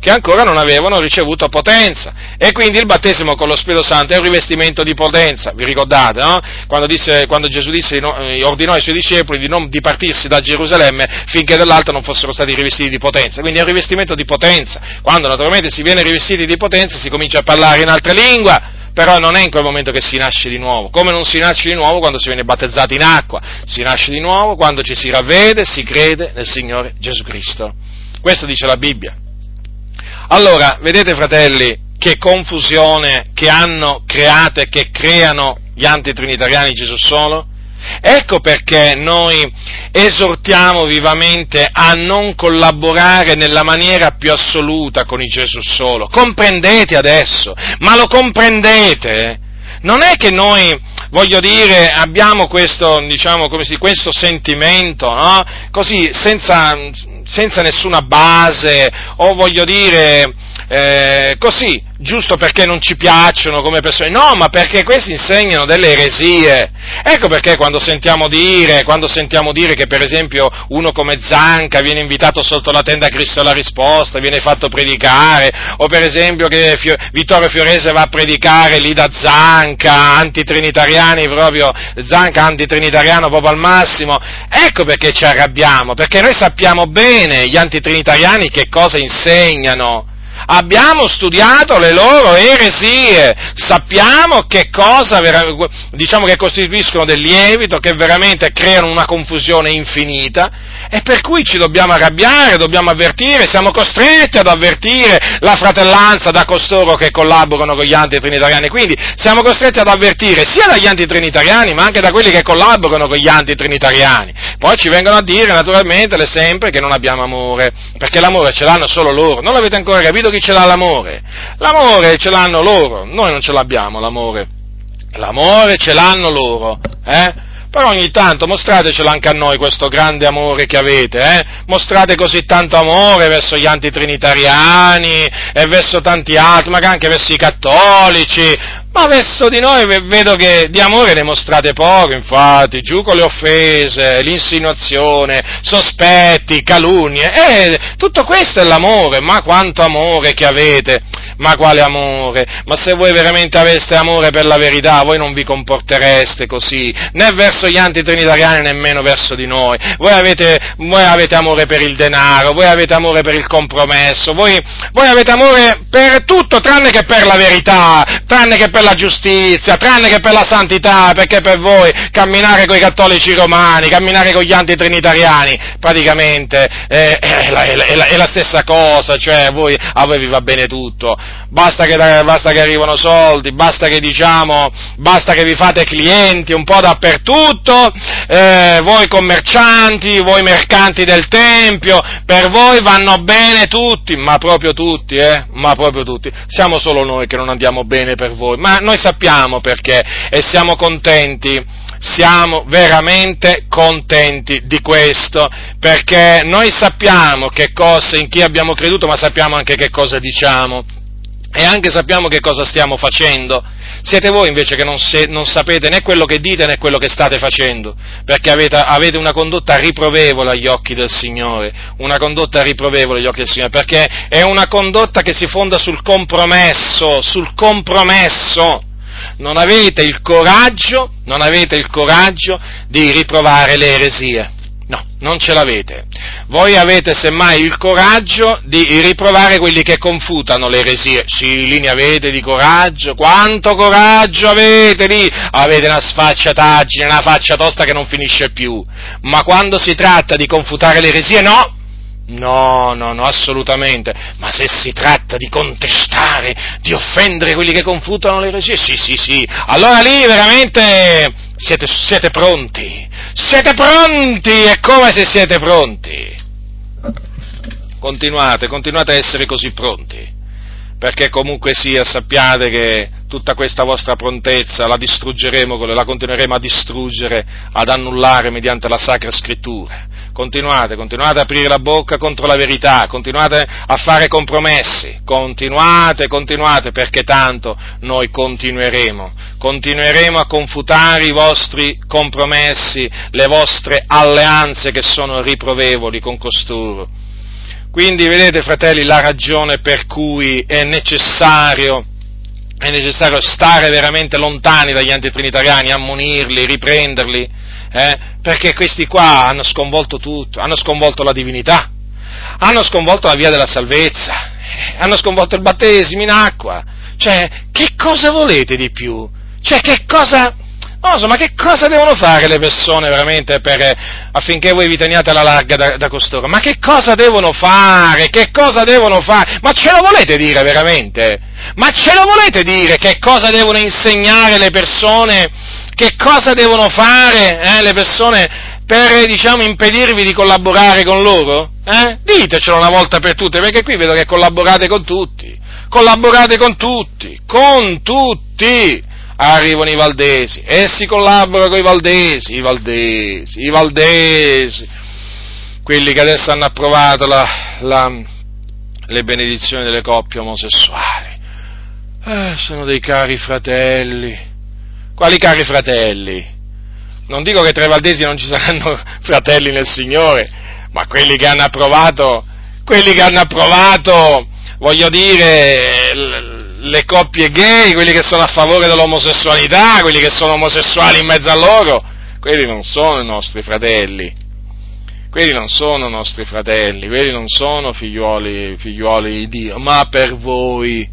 che ancora non avevano ricevuto potenza. E quindi il battesimo con lo Spirito Santo è un rivestimento di potenza, vi ricordate, no? Quando, disse, quando Gesù disse, eh, ordinò ai suoi discepoli di non dipartirsi da Gerusalemme finché dall'alto non fossero stati rivestiti di potenza. Quindi è un rivestimento di potenza. Quando naturalmente si viene rivestiti di potenza si comincia a parlare in altre lingue però non è in quel momento che si nasce di nuovo, come non si nasce di nuovo quando si viene battezzati in acqua, si nasce di nuovo quando ci si ravvede, si crede nel Signore Gesù Cristo. Questo dice la Bibbia. Allora, vedete fratelli, che confusione che hanno creato e che creano gli antitrinitariani Gesù solo? Ecco perché noi esortiamo vivamente a non collaborare nella maniera più assoluta con il Gesù solo. Comprendete adesso, ma lo comprendete? Non è che noi, voglio dire, abbiamo questo, diciamo, si, questo sentimento, no? Così, senza, senza nessuna base, o voglio dire, eh, così, giusto perché non ci piacciono come persone, no, ma perché questi insegnano delle eresie. Ecco perché quando sentiamo dire, quando sentiamo dire che per esempio uno come Zanca viene invitato sotto la tenda Cristo alla risposta, viene fatto predicare, o per esempio che Fio, Vittorio Fiorese va a predicare lì da Zanca, antitrinitariani proprio, Zanca antitrinitariano proprio al massimo, ecco perché ci arrabbiamo, perché noi sappiamo bene gli antitrinitariani che cosa insegnano abbiamo studiato le loro eresie, sappiamo che cosa, diciamo che costituiscono del lievito, che veramente creano una confusione infinita, e per cui ci dobbiamo arrabbiare, dobbiamo avvertire, siamo costretti ad avvertire la fratellanza da costoro che collaborano con gli antitrinitariani. Quindi siamo costretti ad avvertire sia dagli antitrinitariani ma anche da quelli che collaborano con gli antitrinitariani. Poi ci vengono a dire naturalmente sempre che non abbiamo amore, perché l'amore ce l'hanno solo loro. Non l'avete ancora capito chi ce l'ha l'amore? L'amore ce l'hanno loro, noi non ce l'abbiamo l'amore. L'amore ce l'hanno loro, eh? Però ogni tanto mostratecelo anche a noi questo grande amore che avete, eh? Mostrate così tanto amore verso gli antitrinitariani e verso tanti altri, magari anche verso i cattolici, ma verso di noi vedo che di amore ne mostrate poco, infatti, giù con le offese, l'insinuazione, sospetti, calunnie, e tutto questo è l'amore, ma quanto amore che avete, ma quale amore? Ma se voi veramente aveste amore per la verità, voi non vi comportereste così, né verso gli antitrinitariani nemmeno verso di noi. Voi avete, voi avete amore per il denaro, voi avete amore per il compromesso, voi, voi avete amore per tutto tranne che per la verità, tranne che per per la giustizia, tranne che per la santità, perché per voi camminare con i cattolici romani, camminare con gli antitrinitariani, praticamente eh, è, la, è, la, è, la, stessa cosa, cioè voi, a voi vi va bene tutto, basta che, basta che arrivano soldi, basta che diciamo, basta che vi fate clienti un po' dappertutto, eh, voi commercianti, voi mercanti del Tempio, per voi vanno bene tutti, ma proprio tutti, eh, ma proprio tutti, siamo solo noi che non andiamo bene per voi, ma ma noi sappiamo perché e siamo contenti, siamo veramente contenti di questo, perché noi sappiamo che cosa, in chi abbiamo creduto, ma sappiamo anche che cosa diciamo. E anche sappiamo che cosa stiamo facendo. Siete voi invece che non, se, non, sapete né quello che dite né quello che state facendo, perché avete, avete, una condotta riprovevole agli occhi del Signore, una condotta riprovevole agli occhi del Signore, perché è una condotta che si fonda sul compromesso, sul compromesso. Non avete il coraggio, non avete il coraggio di riprovare le eresie. No, non ce l'avete. Voi avete semmai il coraggio di riprovare quelli che confutano le eresie. Sì, lì ne avete di coraggio. Quanto coraggio avete lì? Avete una sfacciataggine, una faccia tosta che non finisce più. Ma quando si tratta di confutare le eresie, no! No, no, no, assolutamente. Ma se si tratta di contestare, di offendere quelli che confutano le eresie, sì, sì, sì. Allora lì veramente siete, siete pronti. Siete pronti, è come se siete pronti. Continuate, continuate a essere così pronti perché comunque sia sappiate che tutta questa vostra prontezza la distruggeremo, la continueremo a distruggere, ad annullare mediante la Sacra Scrittura. Continuate, continuate a aprire la bocca contro la verità, continuate a fare compromessi, continuate, continuate, perché tanto noi continueremo, continueremo a confutare i vostri compromessi, le vostre alleanze che sono riprovevoli con costoro quindi vedete fratelli la ragione per cui è necessario, è necessario stare veramente lontani dagli antitrinitariani, ammonirli, riprenderli, eh? perché questi qua hanno sconvolto tutto, hanno sconvolto la divinità, hanno sconvolto la via della salvezza, eh, hanno sconvolto il battesimo in acqua. Cioè, che cosa volete di più? Cioè, che cosa, non so, ma che cosa devono fare le persone veramente per, eh, affinché voi vi teniate alla larga da, da, costoro? Ma che cosa devono fare? Che cosa devono fare? Ma ce lo volete dire veramente? Ma ce lo volete dire che cosa devono insegnare le persone? Che cosa devono fare eh, le persone per, diciamo, impedirvi di collaborare con loro? Eh? Ditecelo una volta per tutte, perché qui vedo che collaborate con tutti. Collaborate con tutti, con tutti arrivano i valdesi, essi collaborano con i valdesi, i valdesi, i valdesi, quelli che adesso hanno approvato la, la, le benedizioni delle coppie omosessuali. Eh, sono dei cari fratelli. Quali cari fratelli? Non dico che tra i valdesi non ci saranno fratelli nel Signore, ma quelli che hanno approvato, quelli che hanno approvato, voglio dire, le coppie gay, quelli che sono a favore dell'omosessualità, quelli che sono omosessuali in mezzo a loro, quelli non sono i nostri fratelli. Quelli non sono nostri fratelli, quelli non sono figliuoli, figliuoli di Dio, ma per voi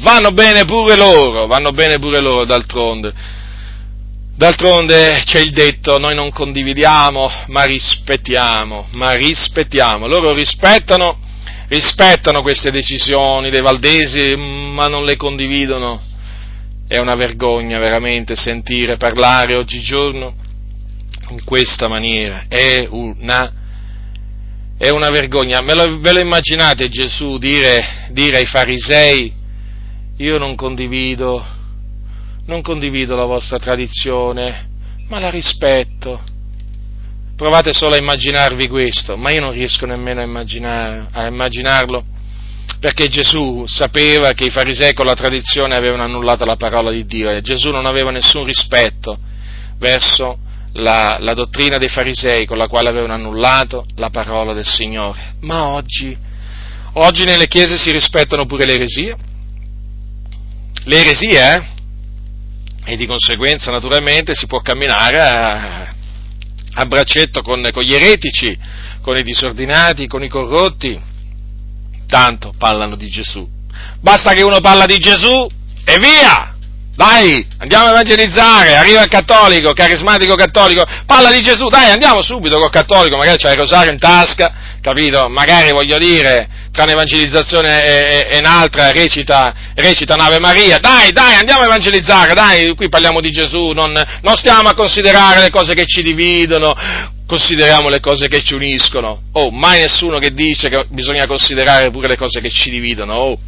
vanno bene pure loro, vanno bene pure loro d'altronde. D'altronde c'è il detto, noi non condividiamo, ma rispettiamo, ma rispettiamo. Loro rispettano rispettano queste decisioni dei valdesi, ma non le condividono. È una vergogna veramente sentire parlare oggigiorno in questa maniera, è una, è una vergogna. Lo, ve lo immaginate Gesù dire, dire ai farisei, io non condivido, non condivido la vostra tradizione, ma la rispetto Provate solo a immaginarvi questo, ma io non riesco nemmeno a, immaginar, a immaginarlo, perché Gesù sapeva che i farisei con la tradizione avevano annullato la parola di Dio e Gesù non aveva nessun rispetto verso la, la dottrina dei farisei con la quale avevano annullato la parola del Signore. Ma oggi, oggi nelle chiese si rispettano pure le eresie. Le eresie, eh? E di conseguenza, naturalmente, si può camminare a, a braccetto con, con gli eretici, con i disordinati, con i corrotti, tanto parlano di Gesù. Basta che uno parla di Gesù e via! Dai, andiamo a evangelizzare, arriva il cattolico, carismatico cattolico, parla di Gesù, dai, andiamo subito col cattolico, magari c'è il rosario in tasca, capito? Magari voglio dire, tra un'evangelizzazione e, e, un'altra recita, recita un'Ave Maria, dai, dai, andiamo a evangelizzare, dai, qui parliamo di Gesù, non, non stiamo a considerare le cose che ci dividono, consideriamo le cose che ci uniscono. Oh, mai nessuno che dice che bisogna considerare pure le cose che ci dividono, oh.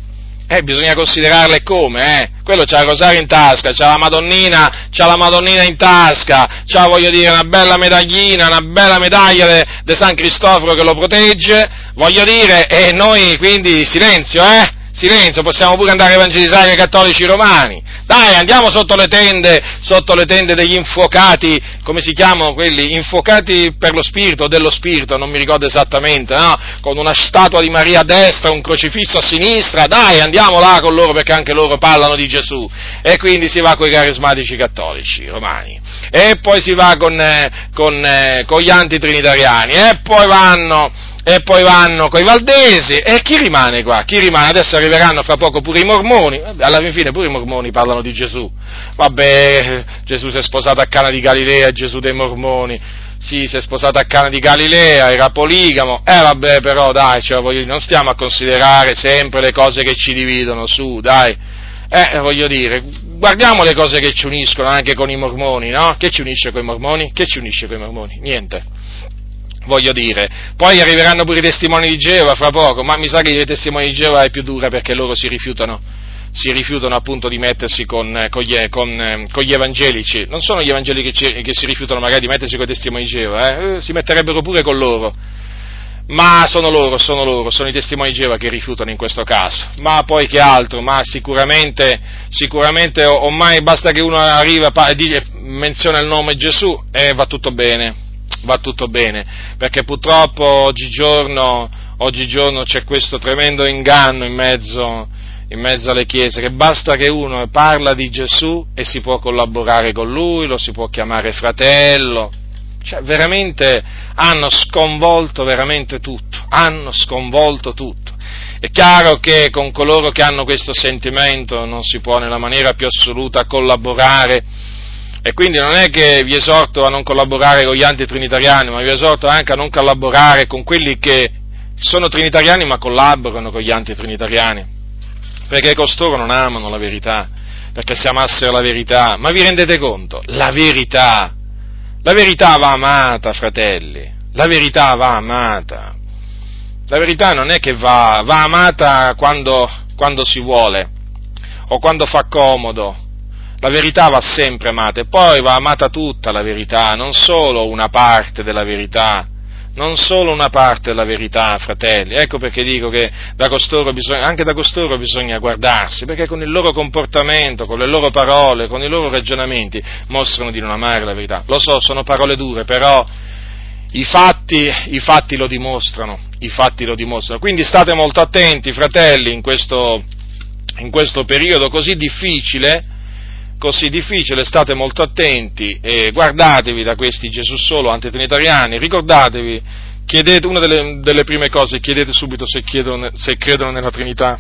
Eh, bisogna considerarle come, eh? Quello c'ha il rosario in tasca, c'ha la Madonnina, c'ha la Madonnina in tasca, c'ha, voglio dire, una bella medaglina, una bella medaglia di San Cristoforo che lo protegge, voglio dire, e noi quindi silenzio, eh? silenzio, possiamo pure andare a evangelizzare i cattolici romani. Dai, andiamo sotto le tende, sotto le tende degli infuocati, come si chiamano quelli? Infuocati per lo spirito, dello spirito, non mi ricordo esattamente, no? Con una statua di Maria a destra, un crocifisso a sinistra, dai, andiamo là con loro perché anche loro parlano di Gesù. E quindi si va con i carismatici cattolici romani. E poi si va con, eh, con, eh, con gli antitrinitariani. E poi vanno e poi vanno coi valdesi, e chi rimane qua? Chi rimane? Adesso arriveranno fra poco pure i mormoni, alla fine pure i mormoni parlano di Gesù. Vabbè, Gesù si è sposato a Cana di Galilea, Gesù dei mormoni, sì, si è sposato a Cana di Galilea, era poligamo, eh vabbè però dai, cioè, voglio, non stiamo a considerare sempre le cose che ci dividono, su, dai, eh, voglio dire, guardiamo le cose che ci uniscono anche con i mormoni, no? Che ci unisce con i mormoni? Che ci unisce con i mormoni? Niente voglio dire. Poi arriveranno pure i testimoni di Geova fra poco, ma mi sa che i testimoni di Geova è più dura perché loro si rifiutano, si rifiutano appunto di mettersi con, con, gli, con, con, gli, evangelici. Non sono gli evangelici che, che, si rifiutano magari di mettersi con i testimoni di Geova, eh? si metterebbero pure con loro. Ma sono loro, sono loro, sono i testimoni di Geova che rifiutano in questo caso. Ma poi che altro? Ma sicuramente, sicuramente ormai basta che uno arriva e menziona il nome Gesù e va tutto bene va tutto bene, perché purtroppo oggigiorno, oggigiorno c'è questo tremendo inganno in mezzo, in mezzo alle chiese, che basta che uno parla di Gesù e si può collaborare con lui, lo si può chiamare fratello, cioè veramente hanno sconvolto veramente tutto, hanno sconvolto tutto. È chiaro che con coloro che hanno questo sentimento non si può nella maniera più assoluta collaborare e quindi non è che vi esorto a non collaborare con gli antitrinitariani, ma vi esorto anche a non collaborare con quelli che sono trinitariani ma collaborano con gli antitrinitariani, perché costoro non amano la verità, perché se amassero la verità, ma vi rendete conto? La verità, la verità va amata, fratelli, la verità va amata. La verità non è che va, va amata quando, quando si vuole o quando fa comodo la verità va sempre amata e poi va amata tutta la verità, non solo una parte della verità, non solo una parte della verità, fratelli. Ecco perché dico che da bisogna, anche da costoro bisogna guardarsi, perché con il loro comportamento, con le loro parole, con i loro ragionamenti mostrano di non amare la verità. Lo so, sono parole dure, però i fatti, i fatti lo dimostrano, i fatti lo dimostrano. Quindi state molto attenti, fratelli, in questo, in questo periodo così difficile così difficile, state molto attenti e guardatevi da questi Gesù solo antitrinitariani, ricordatevi, chiedete, una delle, delle prime cose, chiedete subito se, chiedono, se credono nella Trinità,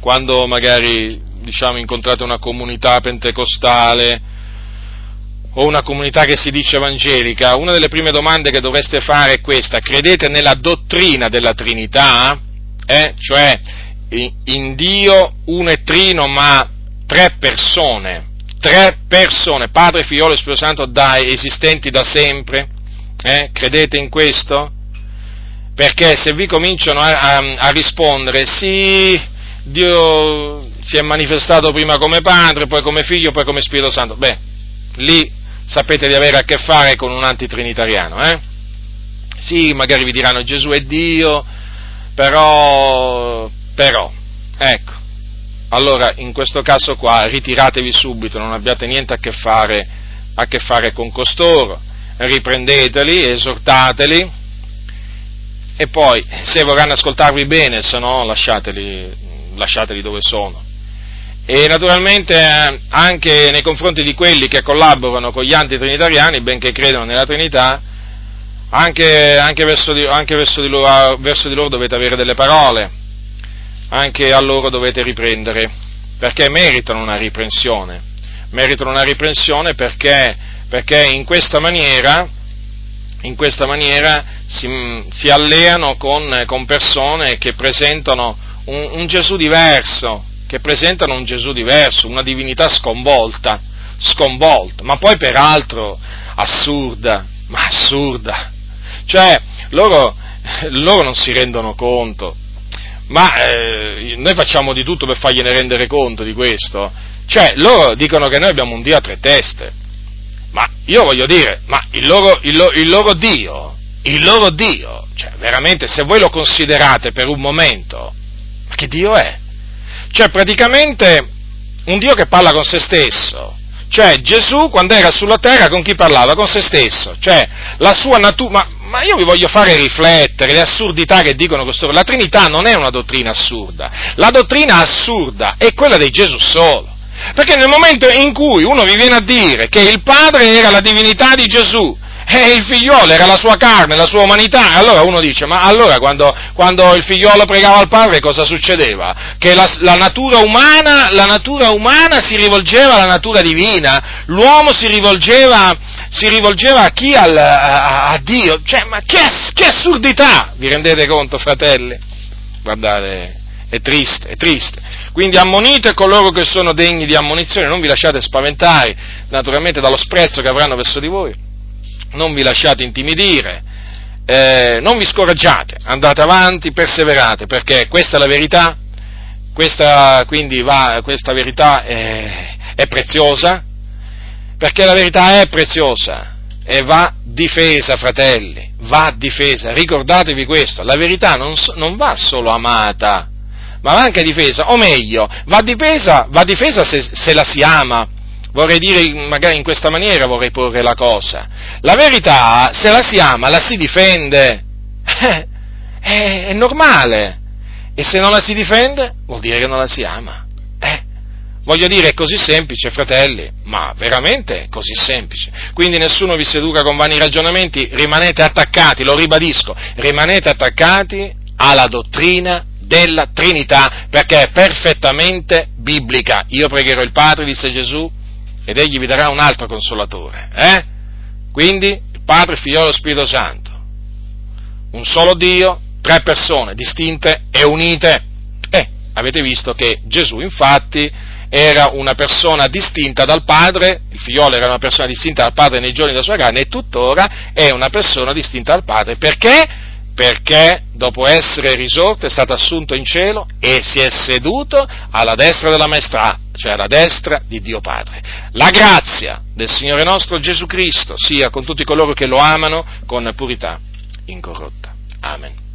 quando magari diciamo, incontrate una comunità pentecostale o una comunità che si dice evangelica, una delle prime domande che dovreste fare è questa, credete nella dottrina della Trinità? Eh? Cioè in Dio uno e trino ma tre persone, tre persone, Padre, Figlio e Spirito Santo da, esistenti da sempre, eh? credete in questo? Perché se vi cominciano a, a, a rispondere sì, Dio si è manifestato prima come Padre, poi come Figlio, poi come Spirito Santo, beh, lì sapete di avere a che fare con un antitrinitariano, eh? Sì, magari vi diranno Gesù è Dio, però, però, ecco, allora in questo caso qua ritiratevi subito, non abbiate niente a che fare, a che fare con costoro, riprendeteli, esortateli. E poi se vorranno ascoltarvi bene, se no lasciateli, lasciateli dove sono. E naturalmente eh, anche nei confronti di quelli che collaborano con gli antitrinitariani, benché credano nella Trinità, anche, anche, verso, di, anche verso, di loro, verso di loro dovete avere delle parole anche a loro dovete riprendere, perché meritano una riprensione, meritano una riprensione perché, perché in questa maniera, in questa maniera si, si alleano con, con, persone che presentano un, un Gesù diverso, che presentano un Gesù diverso, una divinità sconvolta, sconvolta, ma poi peraltro assurda, ma assurda. Cioè, loro, loro non si rendono conto ma eh, noi facciamo di tutto per fargliene rendere conto di questo. Cioè, loro dicono che noi abbiamo un Dio a tre teste, ma io voglio dire, ma il loro, il loro, il loro Dio, il loro Dio, cioè veramente se voi lo considerate per un momento, ma che Dio è? Cioè praticamente un Dio che parla con se stesso. Cioè Gesù quando era sulla terra con chi parlava? Con se stesso. Cioè la sua natura... Ma, ma, io vi voglio fare riflettere le assurdità che dicono costoro. La Trinità non è una dottrina assurda. La dottrina assurda è quella di Gesù solo. Perché nel momento in cui uno vi viene a dire che il Padre era la divinità di Gesù, e il figliolo era la sua carne, la sua umanità, allora uno dice, ma allora quando, quando il figliolo pregava al padre cosa succedeva? Che la, la, natura umana, la, natura umana, si rivolgeva alla natura divina, l'uomo si rivolgeva, si rivolgeva a chi? Al, a, a, Dio, cioè, ma che, che assurdità, vi rendete conto fratelli? Guardate, è triste, è triste. Quindi ammonite coloro che sono degni di ammonizione, non vi lasciate spaventare naturalmente dallo sprezzo che avranno verso di voi non vi lasciate intimidire, eh, non vi scoraggiate, andate avanti, perseverate, perché questa è la verità, questa, va, questa verità è, è preziosa, perché la verità è preziosa e va difesa, fratelli, va difesa. Ricordatevi questo, la verità non, non va solo amata, ma va anche difesa, o meglio, va difesa, va difesa se, se la si ama, vorrei dire magari in questa maniera vorrei porre la cosa. La verità, se la si ama, la si difende. Eh, è, è, normale. E se non la si difende, vuol dire che non la si ama. Eh, voglio dire, è così semplice, fratelli, ma veramente così semplice. Quindi nessuno vi seduca con vani ragionamenti, rimanete attaccati, lo ribadisco, rimanete attaccati alla dottrina della Trinità, perché è perfettamente biblica. Io pregherò il Padre, disse Gesù, ed egli vi darà un altro consolatore. Eh? Quindi il Padre, il Figlio e lo Spirito Santo. Un solo Dio, tre persone distinte e unite. Eh, avete visto che Gesù infatti era una persona distinta dal Padre, il figliolo era una persona distinta dal Padre nei giorni della sua carne e tuttora è una persona distinta dal Padre. Perché? Perché dopo essere risorto è stato assunto in cielo e si è seduto alla destra della maestà, cioè alla destra di Dio Padre. La grazia del Signore nostro Gesù Cristo sia con tutti coloro che lo amano con purità incorrotta. Amen.